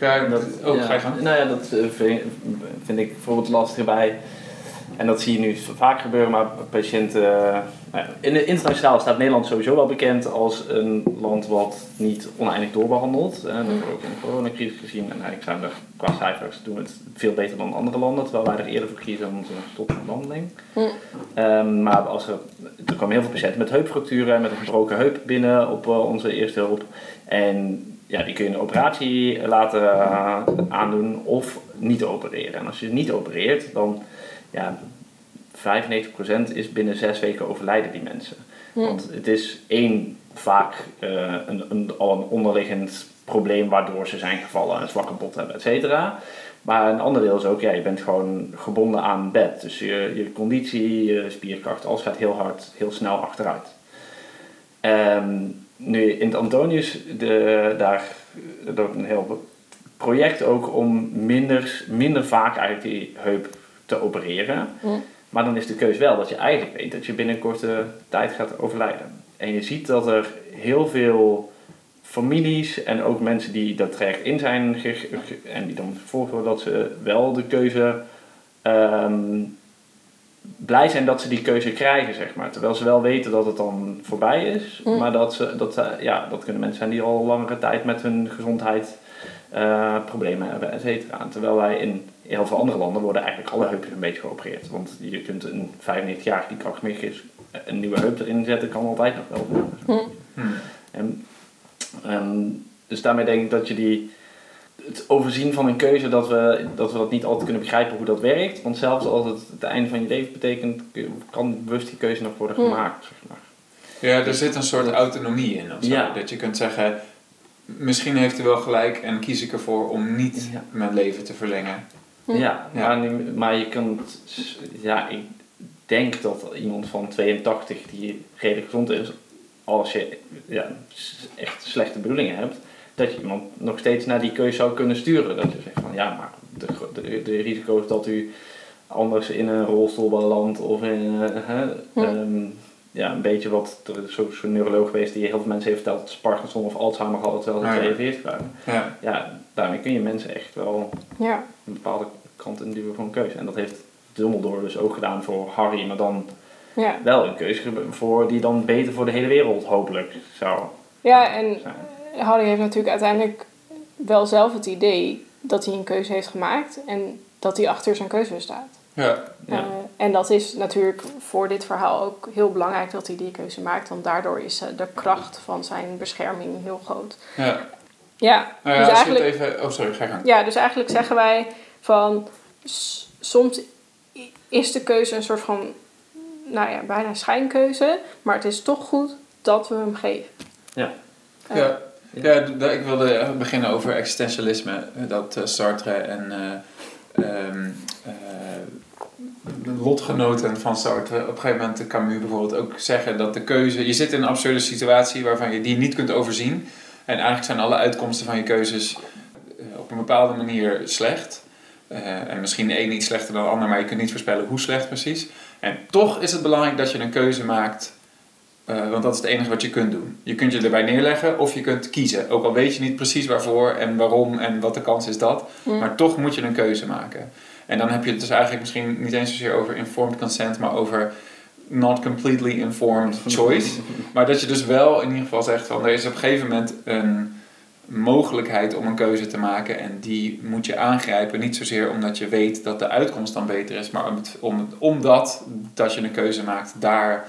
Ja, dat, ook ga je gaan. Nou ja, dat eh, vind, vind ik bijvoorbeeld lastig bij. En dat zie je nu vaak gebeuren, maar patiënten. Eh, nou in de internationaal staat Nederland sowieso wel bekend als een land wat niet oneindig doorbehandelt. Dat hebben we ook in de coronacrisis gezien. En ik zou er qua cijfers doen het veel beter dan andere landen, terwijl wij er eerder voor kiezen om te stoppen met behandeling. Um, maar als er, er kwamen heel veel patiënten met heupfracturen, met een gebroken heup binnen op uh, onze eerste hulp. En ja, die kun je een operatie laten uh, aandoen of niet opereren. En als je niet opereert, dan ja, 95% is binnen zes weken overlijden die mensen. Want het is één vaak uh, een, een, al een onderliggend probleem waardoor ze zijn gevallen, een zwakke bot hebben, et cetera. Maar een ander deel is ook, ja, je bent gewoon gebonden aan bed. Dus je, je conditie, je spierkracht, alles gaat heel hard, heel snel achteruit. Um, nu, in het Antonius, de, daar loopt een heel project ook om minder, minder vaak eigenlijk die heup te opereren. Maar dan is de keus wel dat je eigenlijk weet dat je binnen een korte tijd gaat overlijden. En je ziet dat er heel veel families en ook mensen die dat traject in zijn en die dan volgen dat ze wel de keuze ehm, blij zijn dat ze die keuze krijgen, zeg maar. Terwijl ze wel weten dat het dan voorbij is, maar dat, ze, dat, ja, dat kunnen mensen zijn die al langere tijd met hun gezondheid uh, problemen hebben, et cetera. Terwijl wij in heel veel andere landen worden eigenlijk alle heupen een beetje geopereerd. Want je kunt een 95-jarige die krachtmig is, een nieuwe heup erin zetten, kan altijd nog wel. Hm. En, en, dus daarmee denk ik dat je die, het overzien van een keuze, dat we, dat we dat niet altijd kunnen begrijpen hoe dat werkt. Want zelfs als het het einde van je leven betekent, kan bewust die keuze nog worden hm. gemaakt. Zeg maar. Ja, er zit een soort autonomie in. Of zo. Dat je kunt zeggen, misschien heeft u wel gelijk en kies ik ervoor om niet mijn leven te verlengen. Ja, Maar, maar je kunt, ja, ik denk dat iemand van 82 die redelijk gezond is, als je ja, echt slechte bedoelingen hebt, dat je iemand nog steeds naar die keuze zou kunnen sturen. Dat je zegt van ja, maar de, de, de risico's dat u anders in een rolstoel belandt of in uh, ja, een beetje wat, er is zo'n neuroloog geweest die heel veel mensen heeft verteld dat Parkinson of Alzheimer hadden terwijl ze 42 waren. Ja. ja, daarmee kun je mensen echt wel ja. een bepaalde kant in duwen voor een keuze. En dat heeft Dumbledore dus ook gedaan voor Harry, maar dan ja. wel een keuze voor die dan beter voor de hele wereld hopelijk zou Ja, en Harry heeft natuurlijk uiteindelijk wel zelf het idee dat hij een keuze heeft gemaakt en dat hij achter zijn keuze staat. Ja. ja. Eh, en dat is natuurlijk voor dit verhaal ook heel belangrijk dat hij die keuze maakt, want daardoor is eh, de kracht van zijn bescherming heel groot. Ja. Ja, nou ja dus eigenlijk, even... Oh, sorry, ga Ja, dus eigenlijk zeggen wij van... Soms is de keuze een soort van... Nou ja, bijna schijnkeuze. Maar het is toch goed dat we hem geven. Ja. Uh, ja. Ja, ik wilde beginnen over existentialisme. Dat Sartre en uh, lotgenoten van Sartre, op een gegeven moment de Camus bijvoorbeeld, ook zeggen dat de keuze... Je zit in een absurde situatie waarvan je die niet kunt overzien. En eigenlijk zijn alle uitkomsten van je keuzes eh, op een bepaalde manier slecht. En misschien de een iets slechter dan de ander, maar je kunt niet voorspellen hoe slecht precies. En toch is het belangrijk dat je een keuze maakt, uh, want dat is het enige wat je kunt doen. Je kunt je erbij neerleggen of je kunt kiezen. Ook al weet je niet precies waarvoor en waarom en wat de kans is dat. Maar toch moet je een keuze maken. En dan heb je het dus eigenlijk misschien niet eens zozeer over informed consent, maar over not completely informed choice. maar dat je dus wel in ieder geval zegt van er is op een gegeven moment een mogelijkheid om een keuze te maken en die moet je aangrijpen. Niet zozeer omdat je weet dat de uitkomst dan beter is, maar om, omdat dat je een keuze maakt daar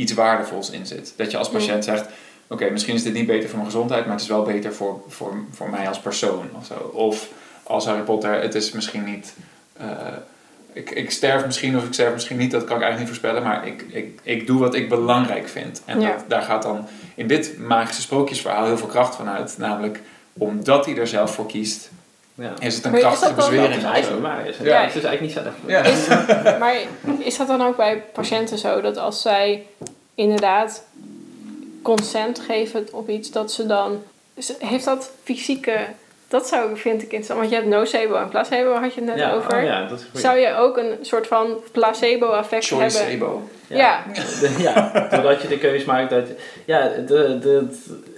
iets waardevols in zit. Dat je als patiënt zegt, oké, misschien is dit niet beter voor mijn gezondheid, maar het is wel beter voor, voor, voor mij als persoon of zo. Of als Harry Potter, het is misschien niet uh, ik, ik sterf misschien of ik sterf misschien niet, dat kan ik eigenlijk niet voorspellen, maar ik, ik, ik doe wat ik belangrijk vind. En dat, daar gaat dan in dit magische sprookjesverhaal heel veel kracht van uit. Namelijk omdat hij er zelf voor kiest, ja. is het een krachtige bezwering. is eigenlijk waar. Is het, ja. het is eigenlijk niet zo. Ja. Is, maar is dat dan ook bij patiënten zo dat als zij inderdaad consent geven op iets, dat ze dan. Heeft dat fysieke dat zou, vind ik interessant. Want je hebt nocebo en placebo, had je het net over. Oh ja, dat is zou je ook een soort van placebo-effect hebben? Choicebo. Ja. Ja. ja, doordat je de keuze maakt dat... Ja, de, de,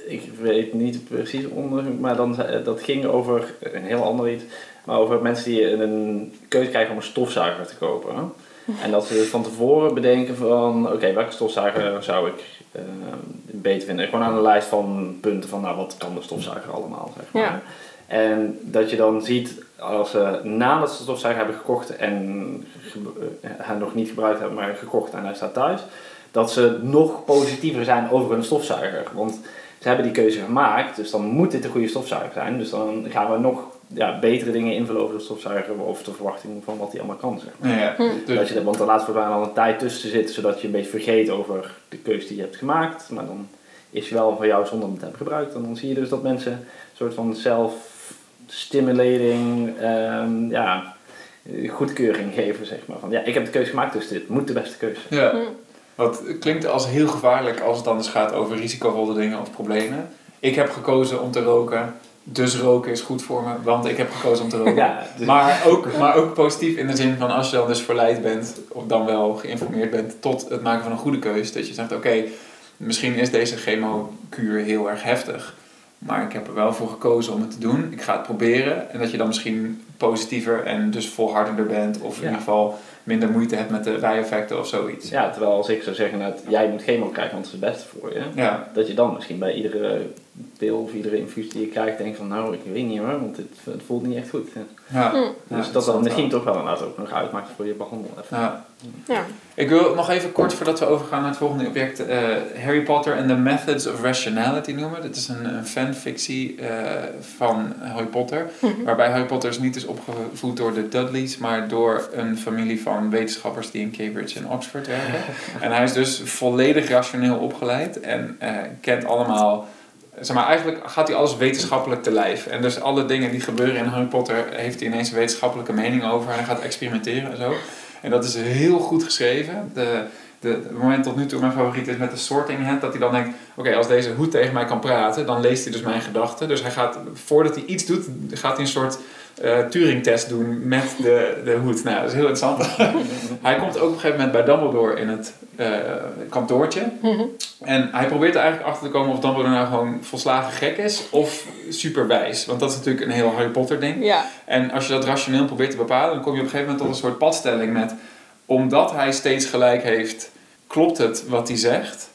ik weet niet precies onderzoek, maar dan, dat ging over een heel ander iets. Maar over mensen die een keuze krijgen om een stofzuiger te kopen. En dat ze van tevoren bedenken van, oké, welke stofzuiger zou ik uh, beter vinden? Gewoon aan een lijst van punten van, nou, wat kan de stofzuiger allemaal, zeg maar. Ja. En dat je dan ziet, als ze nadat ze de stofzuiger hebben gekocht en hij nog niet gebruikt hebben, maar gekocht en hij staat thuis, dat ze nog positiever zijn over hun stofzuiger. Want ze hebben die keuze gemaakt, dus dan moet dit een goede stofzuiger zijn. Dus dan gaan we nog ja, betere dingen invullen over de stofzuiger of de verwachting van wat hij allemaal kan. Zeg maar. ja, dus. dat je, want er laat voortaan al een tijd tussen zitten, zodat je een beetje vergeet over de keuze die je hebt gemaakt. Maar dan is wel van jou zonder het te hebben gebruikt. En dan zie je dus dat mensen een soort van zelf stimulating, um, ja, goedkeuring geven, zeg maar. Van ja, ik heb de keuze gemaakt, dus dit moet de beste keuze Ja. Wat klinkt als heel gevaarlijk als het anders gaat over risicovolle dingen of problemen. Ik heb gekozen om te roken, dus roken is goed voor me, want ik heb gekozen om te roken. Ja, dus- maar, ook, maar ook positief in de zin van als je dan dus verleid bent, of dan wel geïnformeerd bent tot het maken van een goede keuze. Dat je zegt, oké, misschien is deze chemokuur heel erg heftig. Maar ik heb er wel voor gekozen om het te doen. Ik ga het proberen. En dat je dan misschien positiever en dus volhardender bent. Of in ieder geval minder moeite hebt met de bijeffecten of zoiets. Ja, terwijl als ik zou zeggen dat jij moet chemo krijgen, want het is het beste voor je. Ja. Dat je dan misschien bij iedere pil of iedere infuus die je krijgt denkt van nou, ik weet niet hoor, want het, het voelt niet echt goed. Ja. Hm. Dus dat, dat dan misschien toch wel inderdaad ook nog uitmaakt voor je behandel. Ja. ja. Ik wil nog even kort voordat we overgaan naar het volgende object uh, Harry Potter and the Methods of Rationality noemen. Dit is een, een fanfictie uh, van Harry Potter. Mhm. Waarbij Harry Potter is niet is opgevoed door de Dudleys, maar door een familie van wetenschappers die in Cambridge en Oxford werken. en hij is dus volledig rationeel opgeleid en uh, kent allemaal zeg maar, eigenlijk gaat hij alles wetenschappelijk te lijf. En dus alle dingen die gebeuren in Harry Potter heeft hij ineens een wetenschappelijke mening over. En hij gaat experimenteren en zo. En dat is heel goed geschreven. De, de, het moment tot nu toe mijn favoriet is met de sorting hat. Dat hij dan denkt, oké, als deze hoed tegen mij kan praten, dan leest hij dus mijn gedachten. Dus hij gaat, voordat hij iets doet, gaat hij een soort uh, Turing-test doen met de, de hoed. Nou, dat is heel interessant. hij komt ook op een gegeven moment bij Dumbledore in het uh, kantoortje. Mhm. En hij probeert er eigenlijk achter te komen of Dumbledore nou gewoon volslagen gek is of superwijs. Want dat is natuurlijk een heel Harry Potter ding. Ja. En als je dat rationeel probeert te bepalen, dan kom je op een gegeven moment tot een soort padstelling met... Omdat hij steeds gelijk heeft, klopt het wat hij zegt...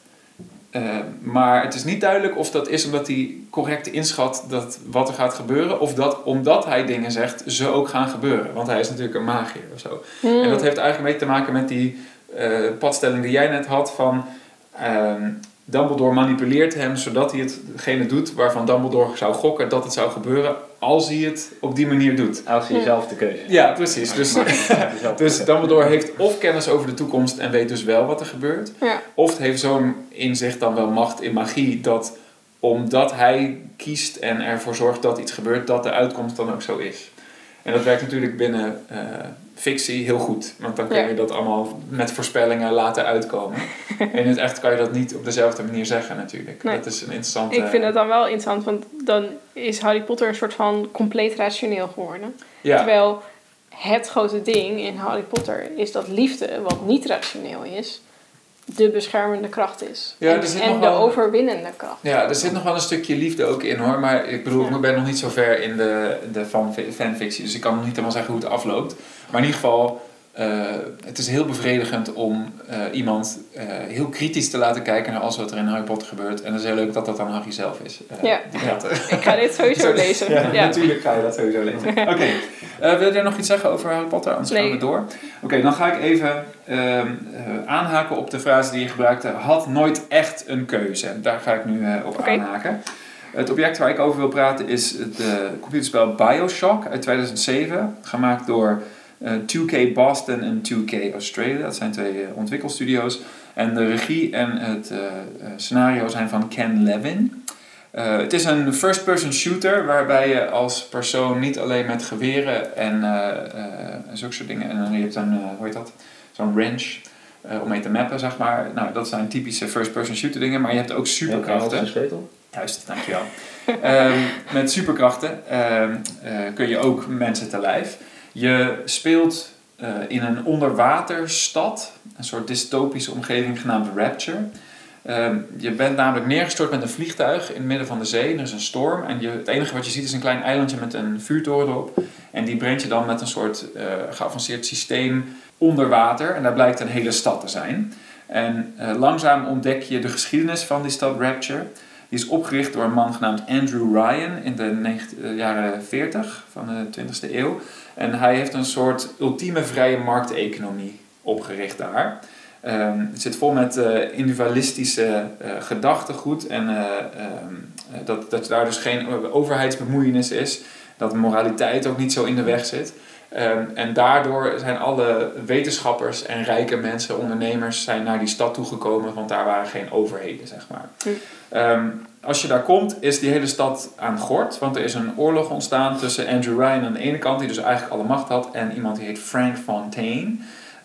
Uh, maar het is niet duidelijk of dat is omdat hij correct inschat dat wat er gaat gebeuren, of dat omdat hij dingen zegt, ze ook gaan gebeuren. Want hij is natuurlijk een magier of zo. Hmm. En dat heeft eigenlijk mee te maken met die uh, padstelling die jij net had van. Uh, Dumbledore manipuleert hem zodat hij hetgene doet waarvan Dumbledore zou gokken dat het zou gebeuren als hij het op die manier doet. Als hij zelf de keuze Ja, precies. Dus, dus Dumbledore heeft of kennis over de toekomst en weet dus wel wat er gebeurt. Ja. Of heeft zo'n inzicht dan wel macht in magie dat omdat hij kiest en ervoor zorgt dat iets gebeurt, dat de uitkomst dan ook zo is. En dat werkt natuurlijk binnen uh, fictie heel goed. Want dan kun je dat allemaal met voorspellingen laten uitkomen. en in het echt kan je dat niet op dezelfde manier zeggen natuurlijk. Dat is een interessante... Ik vind het dan wel interessant, want dan is Harry Potter een soort van compleet rationeel geworden. Terwijl het grote ding in Harry Potter is dat liefde, wat niet rationeel is, de beschermende kracht is. Ja, en, en de overwinnende kracht. Ja, er zit nog wel een stukje liefde ook in hoor. Maar ik bedoel, ik ben nog niet zo ver in de, de fan, fanfictie. Dus ik kan nog niet helemaal zeggen hoe het afloopt. Maar in ieder geval, uh, het is heel bevredigend om uh, iemand uh, heel kritisch te laten kijken naar alles wat er in Harry Potter gebeurt. En het is heel leuk dat dat dan Harry zelf is. ja, ik ga dit sowieso lezen. Ja, ja, natuurlijk ga je dat sowieso lezen. Oké, okay. wil je nog iets zeggen over Harry Potter? Anders nee. gaan we door. Oké, dan ga ik even ehm, aanhaken op de frase die je gebruikte. Had nooit echt een keuze. Daar ga ik nu op okay. aanhaken. Het object waar ik over wil praten is het computerspel Bioshock uit 2007. Gemaakt door... 2K eh, Boston en 2K Australia. Dat zijn twee uh, ontwikkelstudio's. En de regie en het uh, scenario zijn van Ken Levin. het is een first-person shooter waarbij je als persoon niet alleen met geweren en zulke soort dingen. En je hebt een, hoe heet dat? Zo'n wrench. om mee te mappen, zeg maar. Nou, dat zijn typische first-person shooter dingen, maar je hebt ook superkrachten. Ja, Juist, dankjewel. um, met superkrachten um, kun je ook mensen te lijf. Je speelt uh, in een onderwaterstad, een soort dystopische omgeving genaamd Rapture. Uh, je bent namelijk neergestort met een vliegtuig in het midden van de zee. Er is een storm en je, het enige wat je ziet is een klein eilandje met een vuurtoren erop. En die brengt je dan met een soort uh, geavanceerd systeem onder water. En daar blijkt een hele stad te zijn. En uh, langzaam ontdek je de geschiedenis van die stad Rapture. Die is opgericht door een man genaamd Andrew Ryan in de 90, jaren 40 van de 20e eeuw. En hij heeft een soort ultieme vrije markteconomie opgericht daar. Um, het zit vol met uh, individualistische uh, gedachtegoed en um, dat, dat daar dus geen overheidsbemoeienis is, dat moraliteit ook niet zo in de weg zit. Um, en daardoor zijn alle wetenschappers en rijke mensen, ondernemers, zijn naar die stad toegekomen, want daar waren geen overheden, zeg maar. Hm als je daar komt, is die hele stad aan gort. Want er is een oorlog ontstaan tussen Andrew Ryan aan de ene kant, die dus eigenlijk alle macht had, en iemand die heet Frank Fontaine.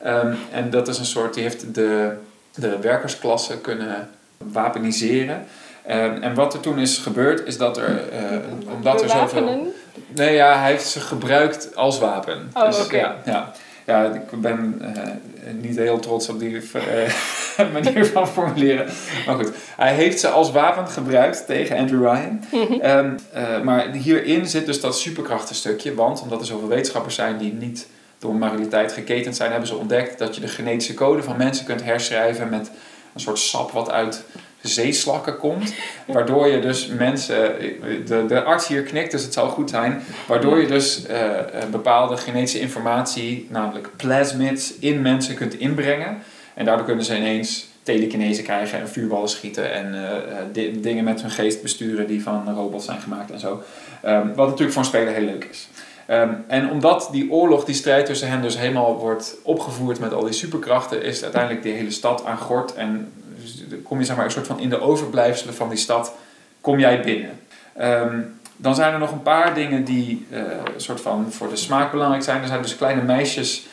Um, en dat is een soort, die heeft de, de werkersklasse kunnen wapeniseren. En wat er toen is gebeurd, is dat er, uh, omdat er zoveel... Nee, ja, hij heeft ze gebruikt als wapen. Oh, dus, okay. ja, ja. Ja, ik ben uh, niet heel trots op die uh, manier van formuleren. Maar goed, hij heeft ze als wapen gebruikt tegen Andrew Ryan. Mm um, uh, maar hierin zit dus dat superkrachtenstukje. Want omdat er zoveel wetenschappers zijn die niet door moraliteit geketend zijn, hebben ze ontdekt dat je de genetische code van mensen kunt herschrijven met een soort sap wat uit zeeslakken komt. Waardoor je dus mensen, de, de arts hier knikt, dus het zal goed zijn. Waardoor je dus uh, bepaalde genetische informatie, namelijk plasmids, in mensen kunt inbrengen. En daardoor kunnen ze ineens telekinese krijgen en vuurballen schieten en uh, dingen met hun geest besturen die van robots zijn gemaakt en zo. Um, wat natuurlijk voor een speler heel leuk is. Um, en omdat die oorlog, die strijd tussen hen dus helemaal wordt opgevoerd met al die superkrachten, is uiteindelijk die hele stad aan gort en kom je zeg maar een soort van in de overblijfselen van die stad, kom jij binnen. Um, dan zijn er nog een paar dingen die uh, soort van voor de smaak belangrijk zijn. Er zijn dus kleine meisjes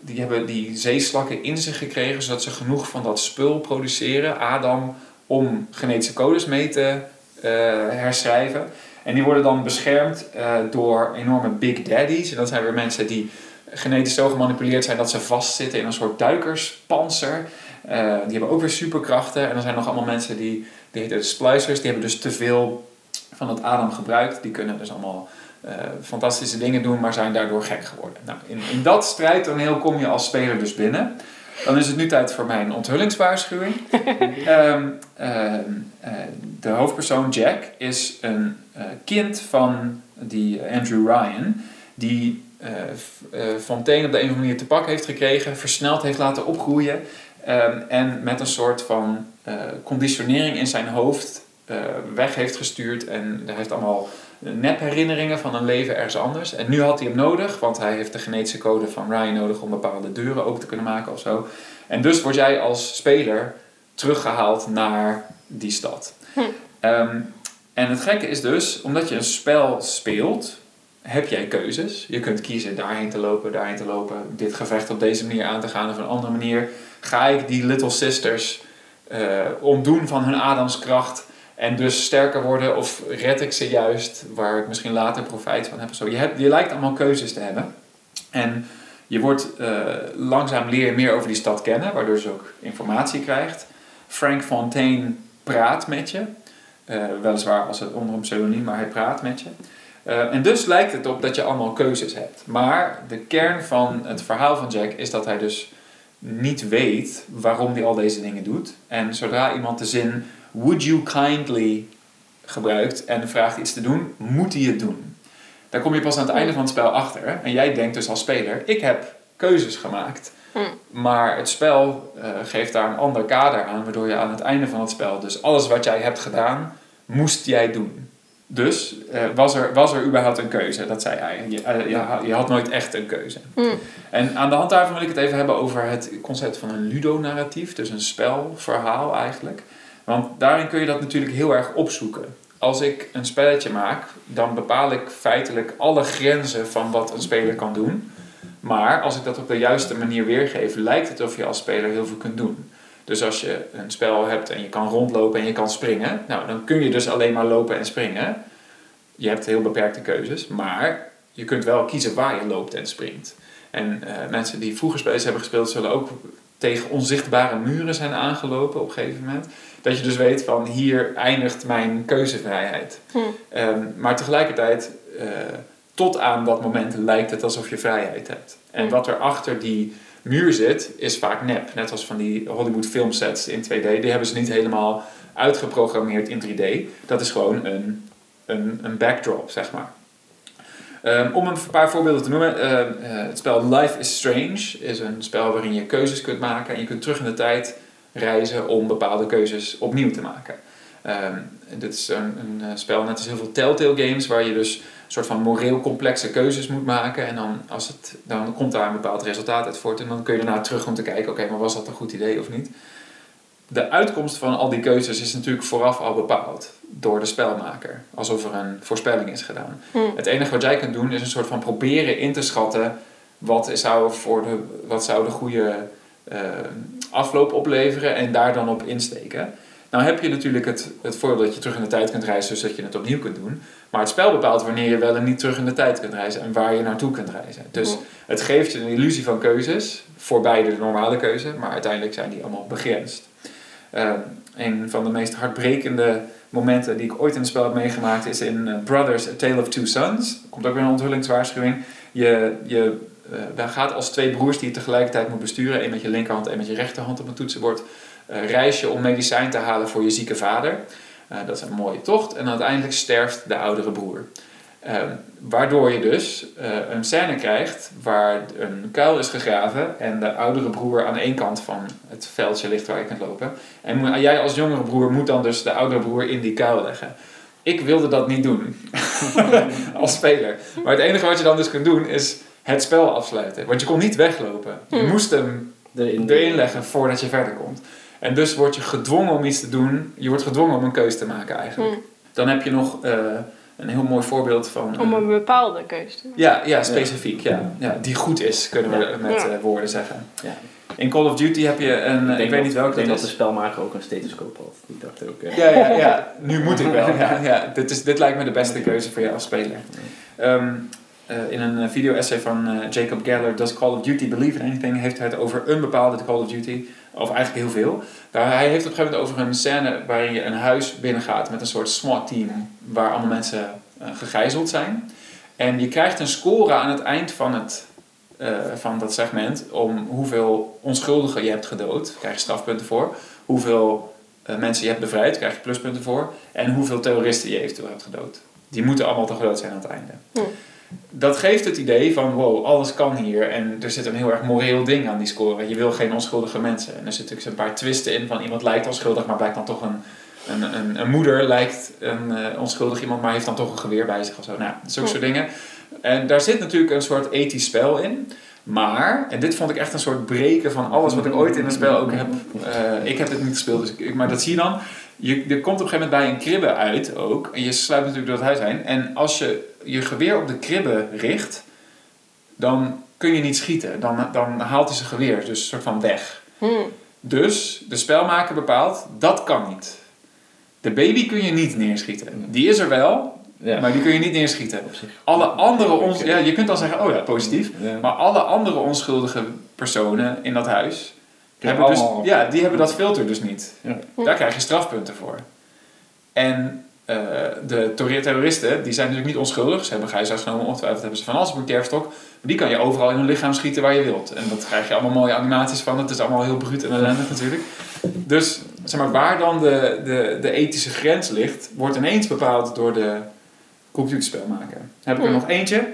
die hebben die zeeslakken in zich gekregen, zodat ze genoeg van dat spul produceren, Adam, om genetische codes mee te uh, herschrijven. En die worden dan beschermd uh, door enorme big daddies. En dat zijn weer mensen die genetisch zo gemanipuleerd zijn dat ze vastzitten in een soort duikerspanzer. Uh, die hebben ook weer superkrachten. En er zijn nog allemaal mensen die, die heten splicers, die hebben dus te veel van het Adam gebruikt. Die kunnen dus allemaal uh, fantastische dingen doen, maar zijn daardoor gek geworden. Nou, in, in dat strijdtoneel kom je als speler dus binnen. Dan is het nu tijd voor mijn onthullingswaarschuwing. um, uh, de hoofdpersoon Jack is een uh, kind van die Andrew Ryan, die Fontaine op de een of andere manier te pak heeft gekregen, versneld heeft laten opgroeien um, en met een soort van conditionering in zijn hoofd weg heeft gestuurd. En hij heeft allemaal nepherinneringen van een leven ergens anders. En nu had hij hem nodig, want hij heeft de genetische code van Ryan nodig om bepaalde deuren open te kunnen maken of zo. En dus word jij als speler teruggehaald naar die stad. Hm. Ehm, en het gekke is dus, omdat je een spel speelt, heb jij keuzes. Je kunt kiezen daarheen te lopen, daarheen te lopen, dit gevecht op deze manier aan te gaan of een andere manier. Ga ik die Little Sisters uh, ontdoen van hun Adamskracht en dus sterker worden of red ik ze juist waar ik misschien later profijt van heb. Zo. Je, hebt, je lijkt allemaal keuzes te hebben. En je wordt uh, langzaam leer meer over die stad kennen, waardoor je ook informatie krijgt. Frank Fontaine praat met je. Uh, weliswaar als het onder een pseudoniem, maar hij praat met je. Uh, en dus lijkt het op dat je allemaal keuzes hebt. Maar de kern van het verhaal van Jack is dat hij dus niet weet waarom hij al deze dingen doet. En zodra iemand de zin would you kindly gebruikt en vraagt iets te doen, moet hij het doen. Daar kom je pas aan het einde van het spel achter. En jij denkt dus als speler, ik heb keuzes gemaakt. Hm. Maar het spel uh, geeft daar een ander kader aan, waardoor je aan het einde van het spel, dus alles wat jij hebt gedaan, moest jij doen. Dus uh, was, er, was er überhaupt een keuze? Dat zei hij. Je, uh, je, je, had nooit echt een keuze. Hm. En aan de hand daarvan wil ik het even hebben over het concept van een ludonarratief. Dus een spelverhaal eigenlijk. Want daarin kun je dat natuurlijk heel erg opzoeken. Als ik een spelletje maak, dan bepaal ik feitelijk alle grenzen van wat een speler kan doen. Maar als ik dat op de juiste manier weergeef, lijkt het of je als speler heel veel kunt doen. Dus als je een spel hebt en je kan rondlopen en je kan springen, nou, dan kun je dus alleen maar lopen en springen. Je hebt heel beperkte keuzes, maar je kunt wel kiezen waar je loopt en springt. En uh, mensen die vroeger spelers hebben gespeeld, zullen ook tegen onzichtbare muren zijn aangelopen op een gegeven moment. Dat je dus weet van hier eindigt mijn keuzevrijheid. Hm. Ehm, maar tegelijkertijd, uh, tot aan dat moment lijkt het alsof je vrijheid hebt. En hm. wat er achter die muur zit, is vaak nep. Net als van die Hollywood filmsets in 2D. Die hebben ze niet helemaal uitgeprogrammeerd in 3D. Dat is gewoon een, een, een backdrop, zeg maar. Um, om een paar voorbeelden te noemen. Uh, uh, het spel Life is Strange is een spel waarin je keuzes kunt maken. En je kunt terug in de tijd reizen om bepaalde keuzes opnieuw te maken. Um, dit is een, een, eh, spel, net als heel veel Telltale games, waar je dus soort van moreel complexe keuzes moet maken. En dan, als het, dan komt daar een bepaald resultaat uit voort. En dan kun je daarna terug om te kijken, oké, maar was dat een goed idee of niet? De uitkomst van al die keuzes is natuurlijk vooraf al bepaald door de spelmaker. Alsof er een voorspelling is gedaan. Hm. Het enige wat jij kunt doen is een soort van proberen in te schatten wat zou, voor de, wat zou de goede uh, afloop opleveren en daar dan op insteken. Nou heb je natuurlijk het, het voordeel dat je terug in de tijd kunt reizen, dus dat je het opnieuw kunt doen. Maar het spel bepaalt wanneer je wel en niet terug in de tijd kunt reizen en waar je naartoe kunt reizen. Dus het geeft je een illusie van keuzes, voorbij de normale keuze, maar uiteindelijk zijn die allemaal begrensd. Uh, een van de meest hartbrekende momenten die ik ooit in het spel heb meegemaakt is in eh, Brothers, A Tale of Two Sons. komt ook weer een onthullingswaarschuwing. Je, je uh, gaat als twee broers die je tegelijkertijd moet besturen, één met je linkerhand en met je rechterhand op een toetsenbord, uh, reis je om medicijn te halen voor je zieke vader. Uh, dat is een mooie tocht. En uiteindelijk sterft de oudere broer. Ehm, waardoor je dus een scène krijgt waar een kuil is gegraven en de oudere broer aan één kant van het veldje ligt waar je kunt lopen. En jij als jongere broer moet dan dus de oudere broer in die kuil leggen. Ik wilde dat niet doen als speler. Maar het enige wat je dan dus kunt doen is het spel afsluiten. Want je kon niet weglopen. Je hmm. moest hem erin, erin leggen voordat je verder komt. En dus word je gedwongen om iets te doen. Je wordt gedwongen om een keuze te maken eigenlijk. Hmm. Dan heb je nog uh, een heel mooi voorbeeld van... Om een bepaalde keuze te maken. Ja, ja specifiek. Ja. Ja, die goed is, kunnen we met woorden zeggen. Ja. In Call of Duty heb je een, ik, ik weet niet welke Ik denk dat de spelmaker ook een stethoscoop had. Ik dacht ook... Ja, ja, ja, nu moet ik wel. Ja, ja. Dit, is, dit lijkt me de beste keuze voor jou als speler. Um, uh, in een video-essay van uh, Jacob Geller, Does Call of Duty Believe in Anything? heeft hij het over een bepaalde Call of Duty, of eigenlijk heel veel. Daar, hij heeft op een gegeven moment over een scène waarin je een huis binnengaat met een soort SWAT-team waar allemaal mensen uh, gegijzeld zijn. En je krijgt een score aan het eind van het uh, van dat segment om hoeveel onschuldigen je hebt gedood, krijg je strafpunten voor. Hoeveel uh, mensen je hebt bevrijd, krijg je pluspunten voor. En hoeveel terroristen je eventueel hebt gedood. Die moeten allemaal te groot zijn aan het einde. Hm. Dat geeft het idee van wow, alles kan hier en er zit een heel erg moreel ding aan die score. Je wil geen onschuldige mensen. En er zitten natuurlijk een paar twisten in van iemand lijkt onschuldig, maar blijkt dan toch een, een, een, een moeder lijkt een uh, onschuldig iemand, maar heeft dan toch een geweer bij zich of zo. Nou, zulke soort dingen. En daar zit natuurlijk een soort ethisch spel in. Maar, en dit vond ik echt een soort breken van alles wat ik ooit in een spel ook heb. Uh, ik heb het niet gespeeld, dus ik, maar dat zie je dan. Je, er komt op een gegeven moment bij een kribbe uit ook. En je sluit natuurlijk door het huis heen. En als je je geweer op de kribbe richt, dan kun je niet schieten. Dan, dan haalt hij zijn geweer dus een soort van weg. Hmm. Dus de spelmaker bepaalt, dat kan niet. De baby kun je niet neerschieten. Die is er wel, ja. Maar die kun je niet neerschieten. Alle andere ons, ja, je kunt dan zeggen, oh ja, positief. Maar alle andere onschuldige personen in dat huis, hebben dus, ja, die hebben dat filter dus niet. Daar krijg je strafpunten voor. En uh, de terroristen, die zijn natuurlijk niet onschuldig. Ze hebben gijzelaars genomen, ongetwijfeld hebben ze van alles op een kerfstok. Maar die kan je overal in hun lichaam schieten waar je wilt. En dat krijg je allemaal mooie animaties van. Het is allemaal heel bruut en ellendig natuurlijk. Dus zeg maar, waar dan de, de, de ethische grens ligt, wordt ineens bepaald door de computerspel maken. heb ik er nog eentje.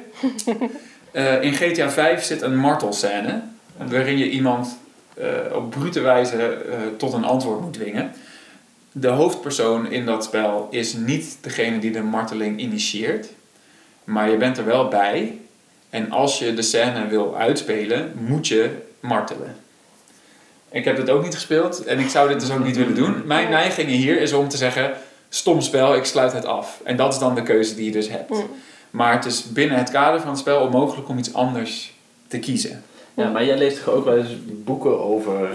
Uh, in GTA 5 zit een martelscène. Waarin je iemand uh, op brute wijze tot een antwoord moet dwingen. De hoofdpersoon in dat spel is niet degene die de marteling initieert. Maar je bent er wel bij. En als je de scène wil uitspelen, moet je martelen. Ik heb het ook niet gespeeld en ik zou dit dus ook niet willen doen. Mijn neiging hier is om te zeggen: stom spel, ik sluit het af. En dat is dan de keuze die je dus hebt. Mm. Maar het is binnen het kader van het spel onmogelijk om iets anders te kiezen. Ja, maar jij leest toch ook wel eens boeken over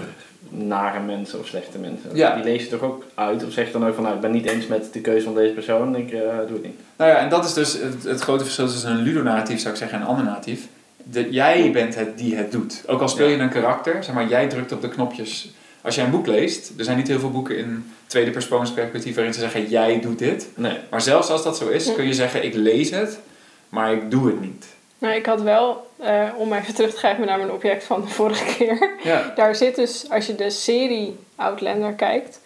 nare mensen of slechte mensen? Ja. Die lees je toch ook uit? Of zeg je dan ook van, nou, ik ben niet eens met de keuze van deze persoon, ik uh, doe het niet? Nou ja, en dat is dus het, het grote verschil tussen een ludonatief, zou ik zeggen, en een ander natief. De, jij bent het die het doet. Ook al speel je een karakter, zeg maar, jij drukt op de knopjes. Als jij een boek leest, er zijn niet heel veel boeken in tweede persoonsperspectief waarin ze zeggen jij doet dit. Nee. Maar zelfs als dat zo is, kun je zeggen ik lees het, maar ik doe het niet. Nou, ik had wel, uh, om even terug te grijpen naar mijn object van de vorige keer. Ja. Daar zit dus, als je de serie Outlander kijkt,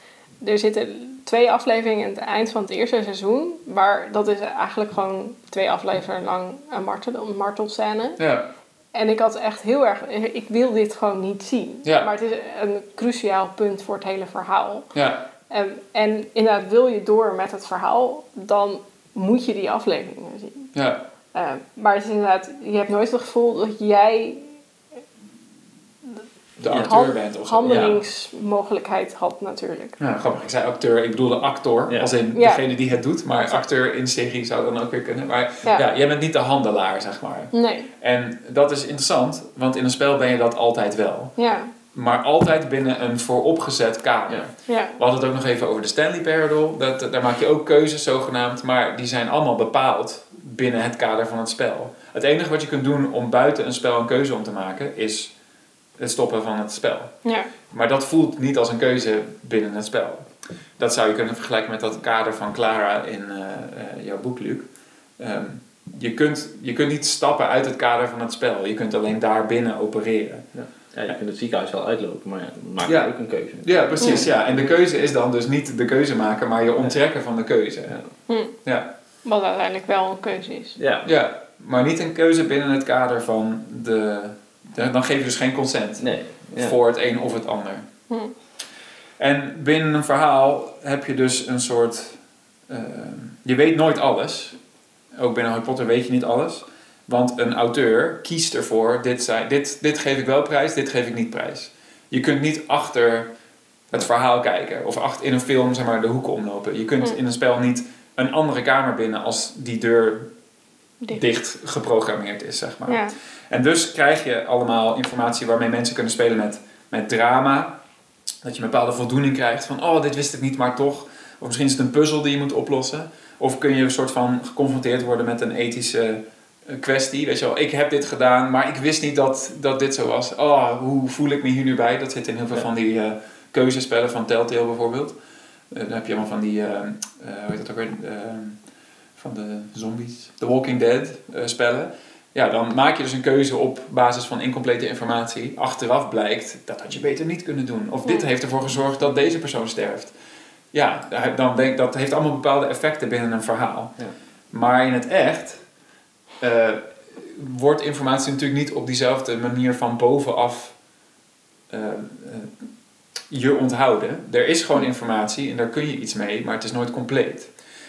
er zitten twee afleveringen aan het eind van het eerste seizoen. Waar dat is eigenlijk gewoon twee afleveringen lang een, martel, een martelscène. Ja. En ik had echt heel erg, ik wil dit gewoon niet zien. Ja. Maar het is een cruciaal punt voor het hele verhaal. Ja. En, en inderdaad, wil je door met het verhaal, dan moet je die afleveringen zien. Ja. Uh, maar het is inderdaad, je hebt nooit het gevoel dat jij de acteur bent of handelingsmogelijkheid had natuurlijk. Ja, grappig. Ik zei acteur, ik bedoelde actor, als in degene die het doet. Maar acteur in serie zou dan ook weer kunnen. Maar ja. jij bent niet de handelaar, zeg maar. Nee. En dat is interessant, want in een spel ben je dat altijd wel. Ja maar altijd binnen een vooropgezet kader. Ja. We hadden het ook nog even over de Stanley Parable. Dat, daar maak je ook keuzes zogenaamd, maar die zijn allemaal bepaald binnen het kader van het spel. Het enige wat je kunt doen om buiten een spel een keuze om te maken, is het stoppen van het spel. Ja. Maar dat voelt niet als een keuze binnen het spel. Dat zou je kunnen vergelijken met dat kader van Clara in uh, uh, jouw boek, Luc. Um, je, kunt, je kunt niet stappen uit het kader van het spel. Je kunt alleen daar binnen opereren. Ja. Ja, je kunt het ziekenhuis wel uitlopen, maar maak ja. ook een keuze. Ja, precies. Ja. En de keuze is dan dus niet de keuze maken, maar je onttrekken van de keuze. Hm. Ja. Wat uiteindelijk wel een keuze is. Ja. ja, maar niet een keuze binnen het kader van de... dan geef je dus geen consent nee. voor het een of het ander. Hm. En binnen een verhaal heb je dus een soort... Uh, je weet nooit alles. Ook binnen Harry Potter weet je niet alles. Want een auteur kiest ervoor, dit, zijn, dit, dit geef ik wel prijs, dit geef ik niet prijs. Je kunt niet achter het verhaal kijken of achter in een film zeg maar, de hoeken omlopen. Je kunt hm. in een spel niet een andere kamer binnen als die deur dicht, geprogrammeerd is, zeg maar. Ja. En dus krijg je allemaal informatie waarmee mensen kunnen spelen met, met drama. Dat je een bepaalde voldoening krijgt van, oh, dit wist ik niet, maar toch. Of misschien is het een puzzel die je moet oplossen. Of kun je een soort van geconfronteerd worden met een ethische eh, kwestie. Weet je wel, ik heb dit gedaan, maar ik wist niet dat, dat dit zo was. Oh, hoe voel ik me hier nu bij? Dat zit in heel veel van die uh, keuzespellen van Telltale bijvoorbeeld. Uh, dan heb je allemaal van die, uh, hoe heet dat ook weer? van de zombies, The Walking Dead spellen. Ja, dan maak je dus een keuze op basis van incomplete informatie. Achteraf blijkt, dat had je beter niet kunnen doen. Of dit heeft ervoor gezorgd dat deze persoon sterft. Ja, dan denk, dat heeft allemaal bepaalde effecten binnen een verhaal. Ja. Maar in het echt uh, wordt informatie natuurlijk niet op diezelfde manier van bovenaf uh, je onthouden. Er is gewoon informatie en daar kun je iets mee, maar het is nooit compleet.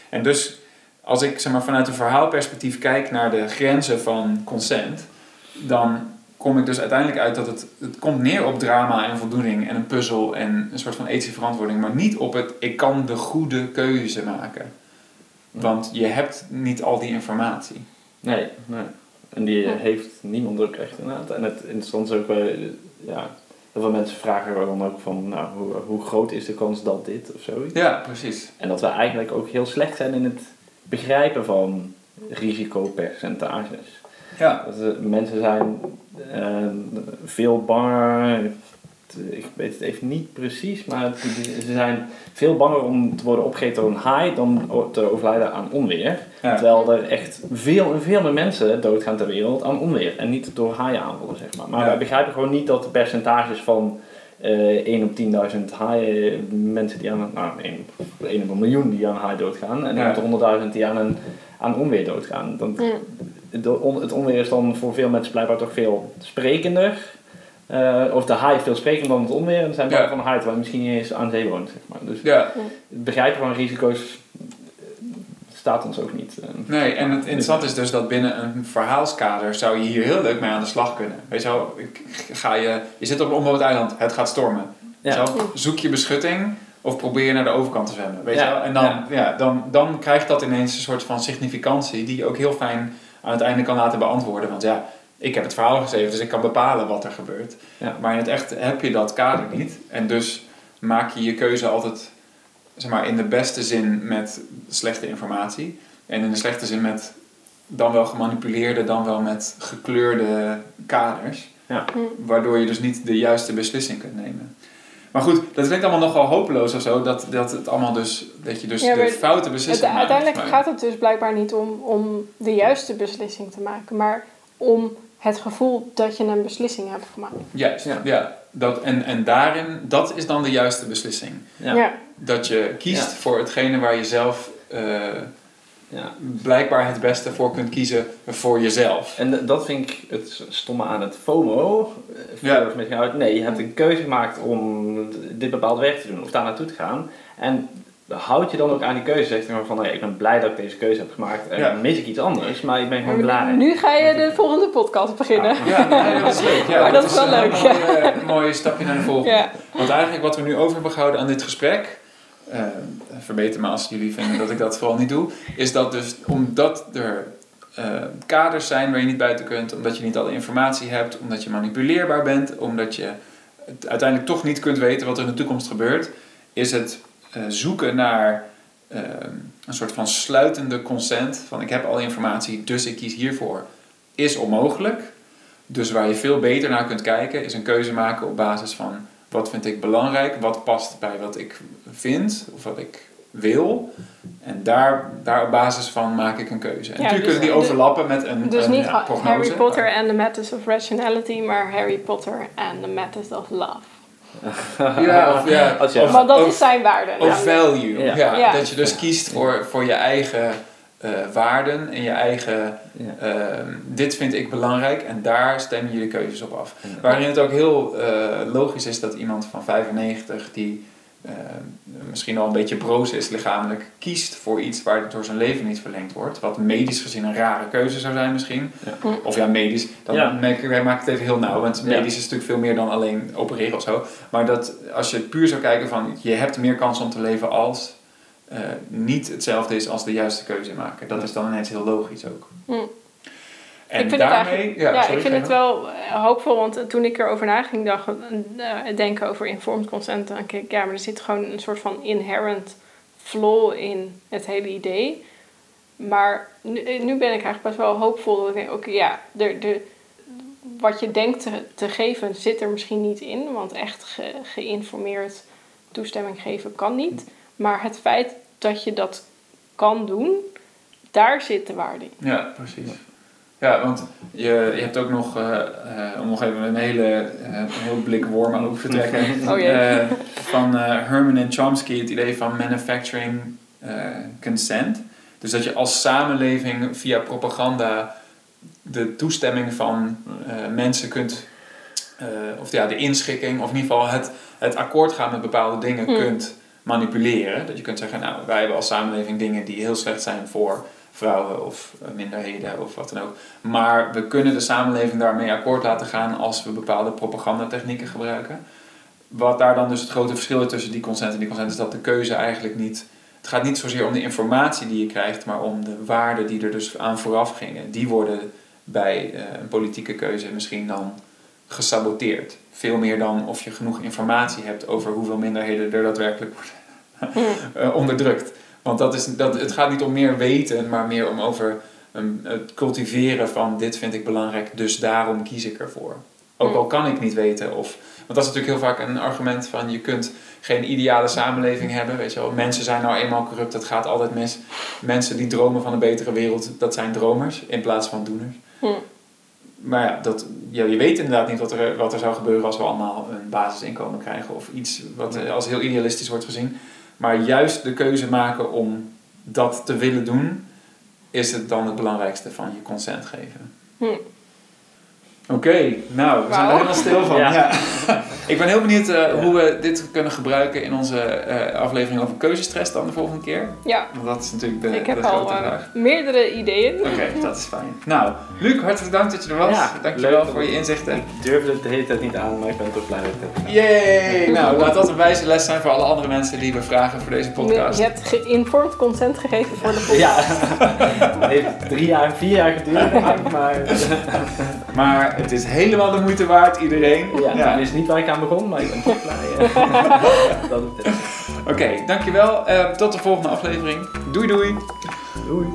En dus als ik zeg maar, vanuit een verhaalperspectief kijk naar de grenzen van consent, dan kom ik dus uiteindelijk uit dat het, het komt neer op drama en voldoening en een puzzel en een soort van ethische verantwoording, maar niet op het ik kan de goede keuze maken. Want je hebt niet al die informatie. Nee, nee. En die heeft niemand ook echt inderdaad. En het interessante is ook wel, ja, heel veel mensen vragen dan ook van, nou, hoe, hoe groot is de kans dat dit of zoiets? Ja, precies. En dat we eigenlijk ook heel slecht zijn in het begrijpen van risicopercentages. Ja. Dat mensen zijn uh, veel banger, ik weet het even niet precies, maar ze zijn veel banger om te worden opgegeten door een haai dan te overlijden aan onweer. Terwijl er echt veel en veel meer mensen doodgaan ter wereld aan onweer en niet door haaienaanvallen, zeg maar. Maar ja. wij begrijpen gewoon niet dat de percentages van uh, 1 op 10.000 haaien, mensen die aan, nou 1, 1 op een miljoen die aan een haai doodgaan en 1 op 100.000 die aan, een, aan onweer doodgaan. Dan, het onweer is dan voor veel mensen blijkbaar toch veel sprekender uh, of de haai veel sprekender dan het onweer. En er zijn ja. van de haai waar misschien niet eens aan zee woont. Zeg maar. Dus ja. het begrijpen van risico's eh, staat ons ook niet. Uh, nee, en het interessante is dus dat binnen een verhaalskader zou je hier heel leuk mee aan de slag kunnen. Weet je wel, ga je, je zit op een onbewoond eiland, het gaat stormen. Ja. Zo, zoek je beschutting of probeer je naar de overkant te zwemmen. Weet je wel? En dan, ja. dan, dan krijgt dat ineens een soort van significantie die je ook heel fijn aan het einde kan laten beantwoorden. Want ja, ik heb het verhaal geschreven, dus ik kan bepalen wat er gebeurt. Ja. Maar in het echt heb je dat kader niet. En dus maak je je keuze altijd zeg maar, in de beste zin met slechte informatie. En in de slechte zin met dan wel gemanipuleerde, dan wel met gekleurde kaders. Ja. Waardoor je dus niet de juiste beslissing kunt nemen. Maar goed, dat klinkt allemaal nogal hopeloos of zo. Dat, dat het allemaal dus, dat je dus de foute beslissing maakt. Uiteindelijk gaat het dus blijkbaar niet om, om de juiste beslissing te maken. Maar om het gevoel dat je een beslissing hebt gemaakt. Juist, ja. ja. Dat, en, en daarin, dat is dan de juiste beslissing. Ja. Dat je kiest voor hetgene waar je zelf uh, ja. blijkbaar het beste voor kunt kiezen voor jezelf. En dat vind ik het stomme aan het FOMO. Eh, ja. Met nee, je hebt een keuze gemaakt om dit bepaald werk te doen of daar naartoe te gaan. En houd je dan ook aan die keuze. Zeg je van, ik ben blij dat ik deze keuze heb gemaakt. En dan mis ik iets anders, maar ik ben gewoon blij. Nu ga je de volgende podcast beginnen. Ja, ja dat is leuk. Ja, maar dat, is wel leuk. Een mooie, stapje naar de volgende. Want eigenlijk wat we nu over hebben gehouden aan dit gesprek... Uh, verbeter me als jullie vinden dat ik dat vooral niet doe... is dat dus omdat er uh, kaders zijn waar je niet buiten kunt... omdat je niet alle informatie hebt, omdat je manipuleerbaar bent... omdat je uiteindelijk toch niet kunt weten wat er in de toekomst gebeurt... is het eh, zoeken naar eh, een soort van sluitende consent van ik heb al informatie, dus ik kies hiervoor, is onmogelijk. Dus waar je veel beter naar kunt kijken, is een keuze maken op basis van wat vind ik belangrijk, wat past bij wat ik vind of wat ik wil. En daar, daar op basis van maak ik een keuze. En natuurlijk dus, kunnen die overlappen met een Dus een, niet Harry Potter and the Methods of Rationality, maar Harry Potter and the Methods of Love ja, of, ja. Als je, maar dat is zijn waarde. Of value. Ja. Dat je dus kiest voor, voor je eigen uh, waarden en je eigen... Uh, dit vind ik belangrijk en daar stem je je keuzes op af. Waarin het ook heel uh, logisch is dat iemand van 95 die uh, misschien al een beetje broos is lichamelijk, kiest voor iets waar het door zijn leven niet verlengd wordt. Wat medisch gezien een rare keuze zou zijn misschien. Ja. Of ja, medisch, dan ja. maak ik het even heel nauw. Want medisch is natuurlijk veel meer dan alleen opereren of zo. Maar dat als je puur zou kijken van je hebt meer kans om te leven als... niet hetzelfde is als de juiste keuze maken. Dat is dan ineens heel logisch ook. Hm. En ik vind daarmee, het ja, ik vind het wel hoopvol, want toen ik erover na ging dacht, denken over informed consent, dan denk ik, ja, maar er zit gewoon een soort van inherent flaw in het hele idee. Maar nu, nu ben ik eigenlijk best wel hoopvol. Dat ik denk, oké, ja, de, de, wat je denkt te, te geven zit er misschien niet in. Want echt ge, geïnformeerd toestemming geven kan niet. Maar het feit dat je dat kan doen, daar zit de waarde in. Ja, precies. Ja, want je, je hebt ook nog, uh, uh, om nog even een hele uh, een heel blik wormen over te trekken, oh, van Herman en Chomsky het idee van manufacturing consent. Dus dat je als samenleving via propaganda de toestemming van mensen kunt, of ja, de inschikking, of in ieder geval het, het akkoord gaan met bepaalde dingen hmm. kunt manipuleren. Dat je kunt zeggen, nou, wij hebben als samenleving dingen die heel slecht zijn voor vrouwen of eh, minderheden of wat dan ook. Maar we kunnen de samenleving daarmee akkoord laten gaan als we bepaalde propagandatechnieken gebruiken. Wat daar dan dus het grote verschil is tussen die consent en die consent is dat de keuze eigenlijk niet. Het gaat niet zozeer om de informatie die je krijgt, maar om de waarden die er dus aan vooraf gingen. Die worden bij eh, een politieke keuze misschien dan gesaboteerd. Veel meer dan of je genoeg informatie hebt over hoeveel minderheden er daadwerkelijk worden uh, onderdrukt. Want dat is, dat, het gaat niet om meer weten, maar meer om over um, het cultiveren van dit vind ik belangrijk, dus daarom kies ik ervoor. Ook al kan ik niet weten of. Want dat is natuurlijk heel vaak een argument van je kunt geen ideale samenleving hebben. Weet je wel, mensen zijn nou eenmaal corrupt, dat gaat altijd mis. Mensen die dromen van een betere wereld, dat zijn dromers in plaats van doeners. Hm. Maar ja, dat, ja, je weet inderdaad niet wat er, wat er zou gebeuren als we allemaal een basisinkomen krijgen of iets wat als heel idealistisch wordt gezien. Maar juist de keuze maken om dat te willen doen, is het dan het belangrijkste van je consent geven. Hm. Oké, nou, we zijn er helemaal stil van. Ja. ik ben heel benieuwd uh, hoe we dit kunnen gebruiken in onze uh, aflevering over keuzestress dan de volgende keer. Ja. Want dat is natuurlijk de, ik heb de grote al, uh, vraag. meerdere ideeën. Oké, dat is fijn. Nou, Luc, hartelijk dank dat je er was. Ja, Dankjewel voor je inzichten. Ik durfde het de hele tijd niet aan, maar ik ben toch blij dat ik het Yay! nou, laat dat een wijze les zijn voor alle andere mensen die we vragen voor deze podcast. Je hebt geïnformed consent gegeven voor de podcast. Ja, het heeft drie jaar, vier jaar geduurd, maar... maar het is helemaal de moeite waard, iedereen. Ja, ja. dat is niet waar ik aan begon, maar ik ben toch blij. dat Oké, okay, dankjewel. Uh, tot de volgende aflevering. Doei doei. Doei.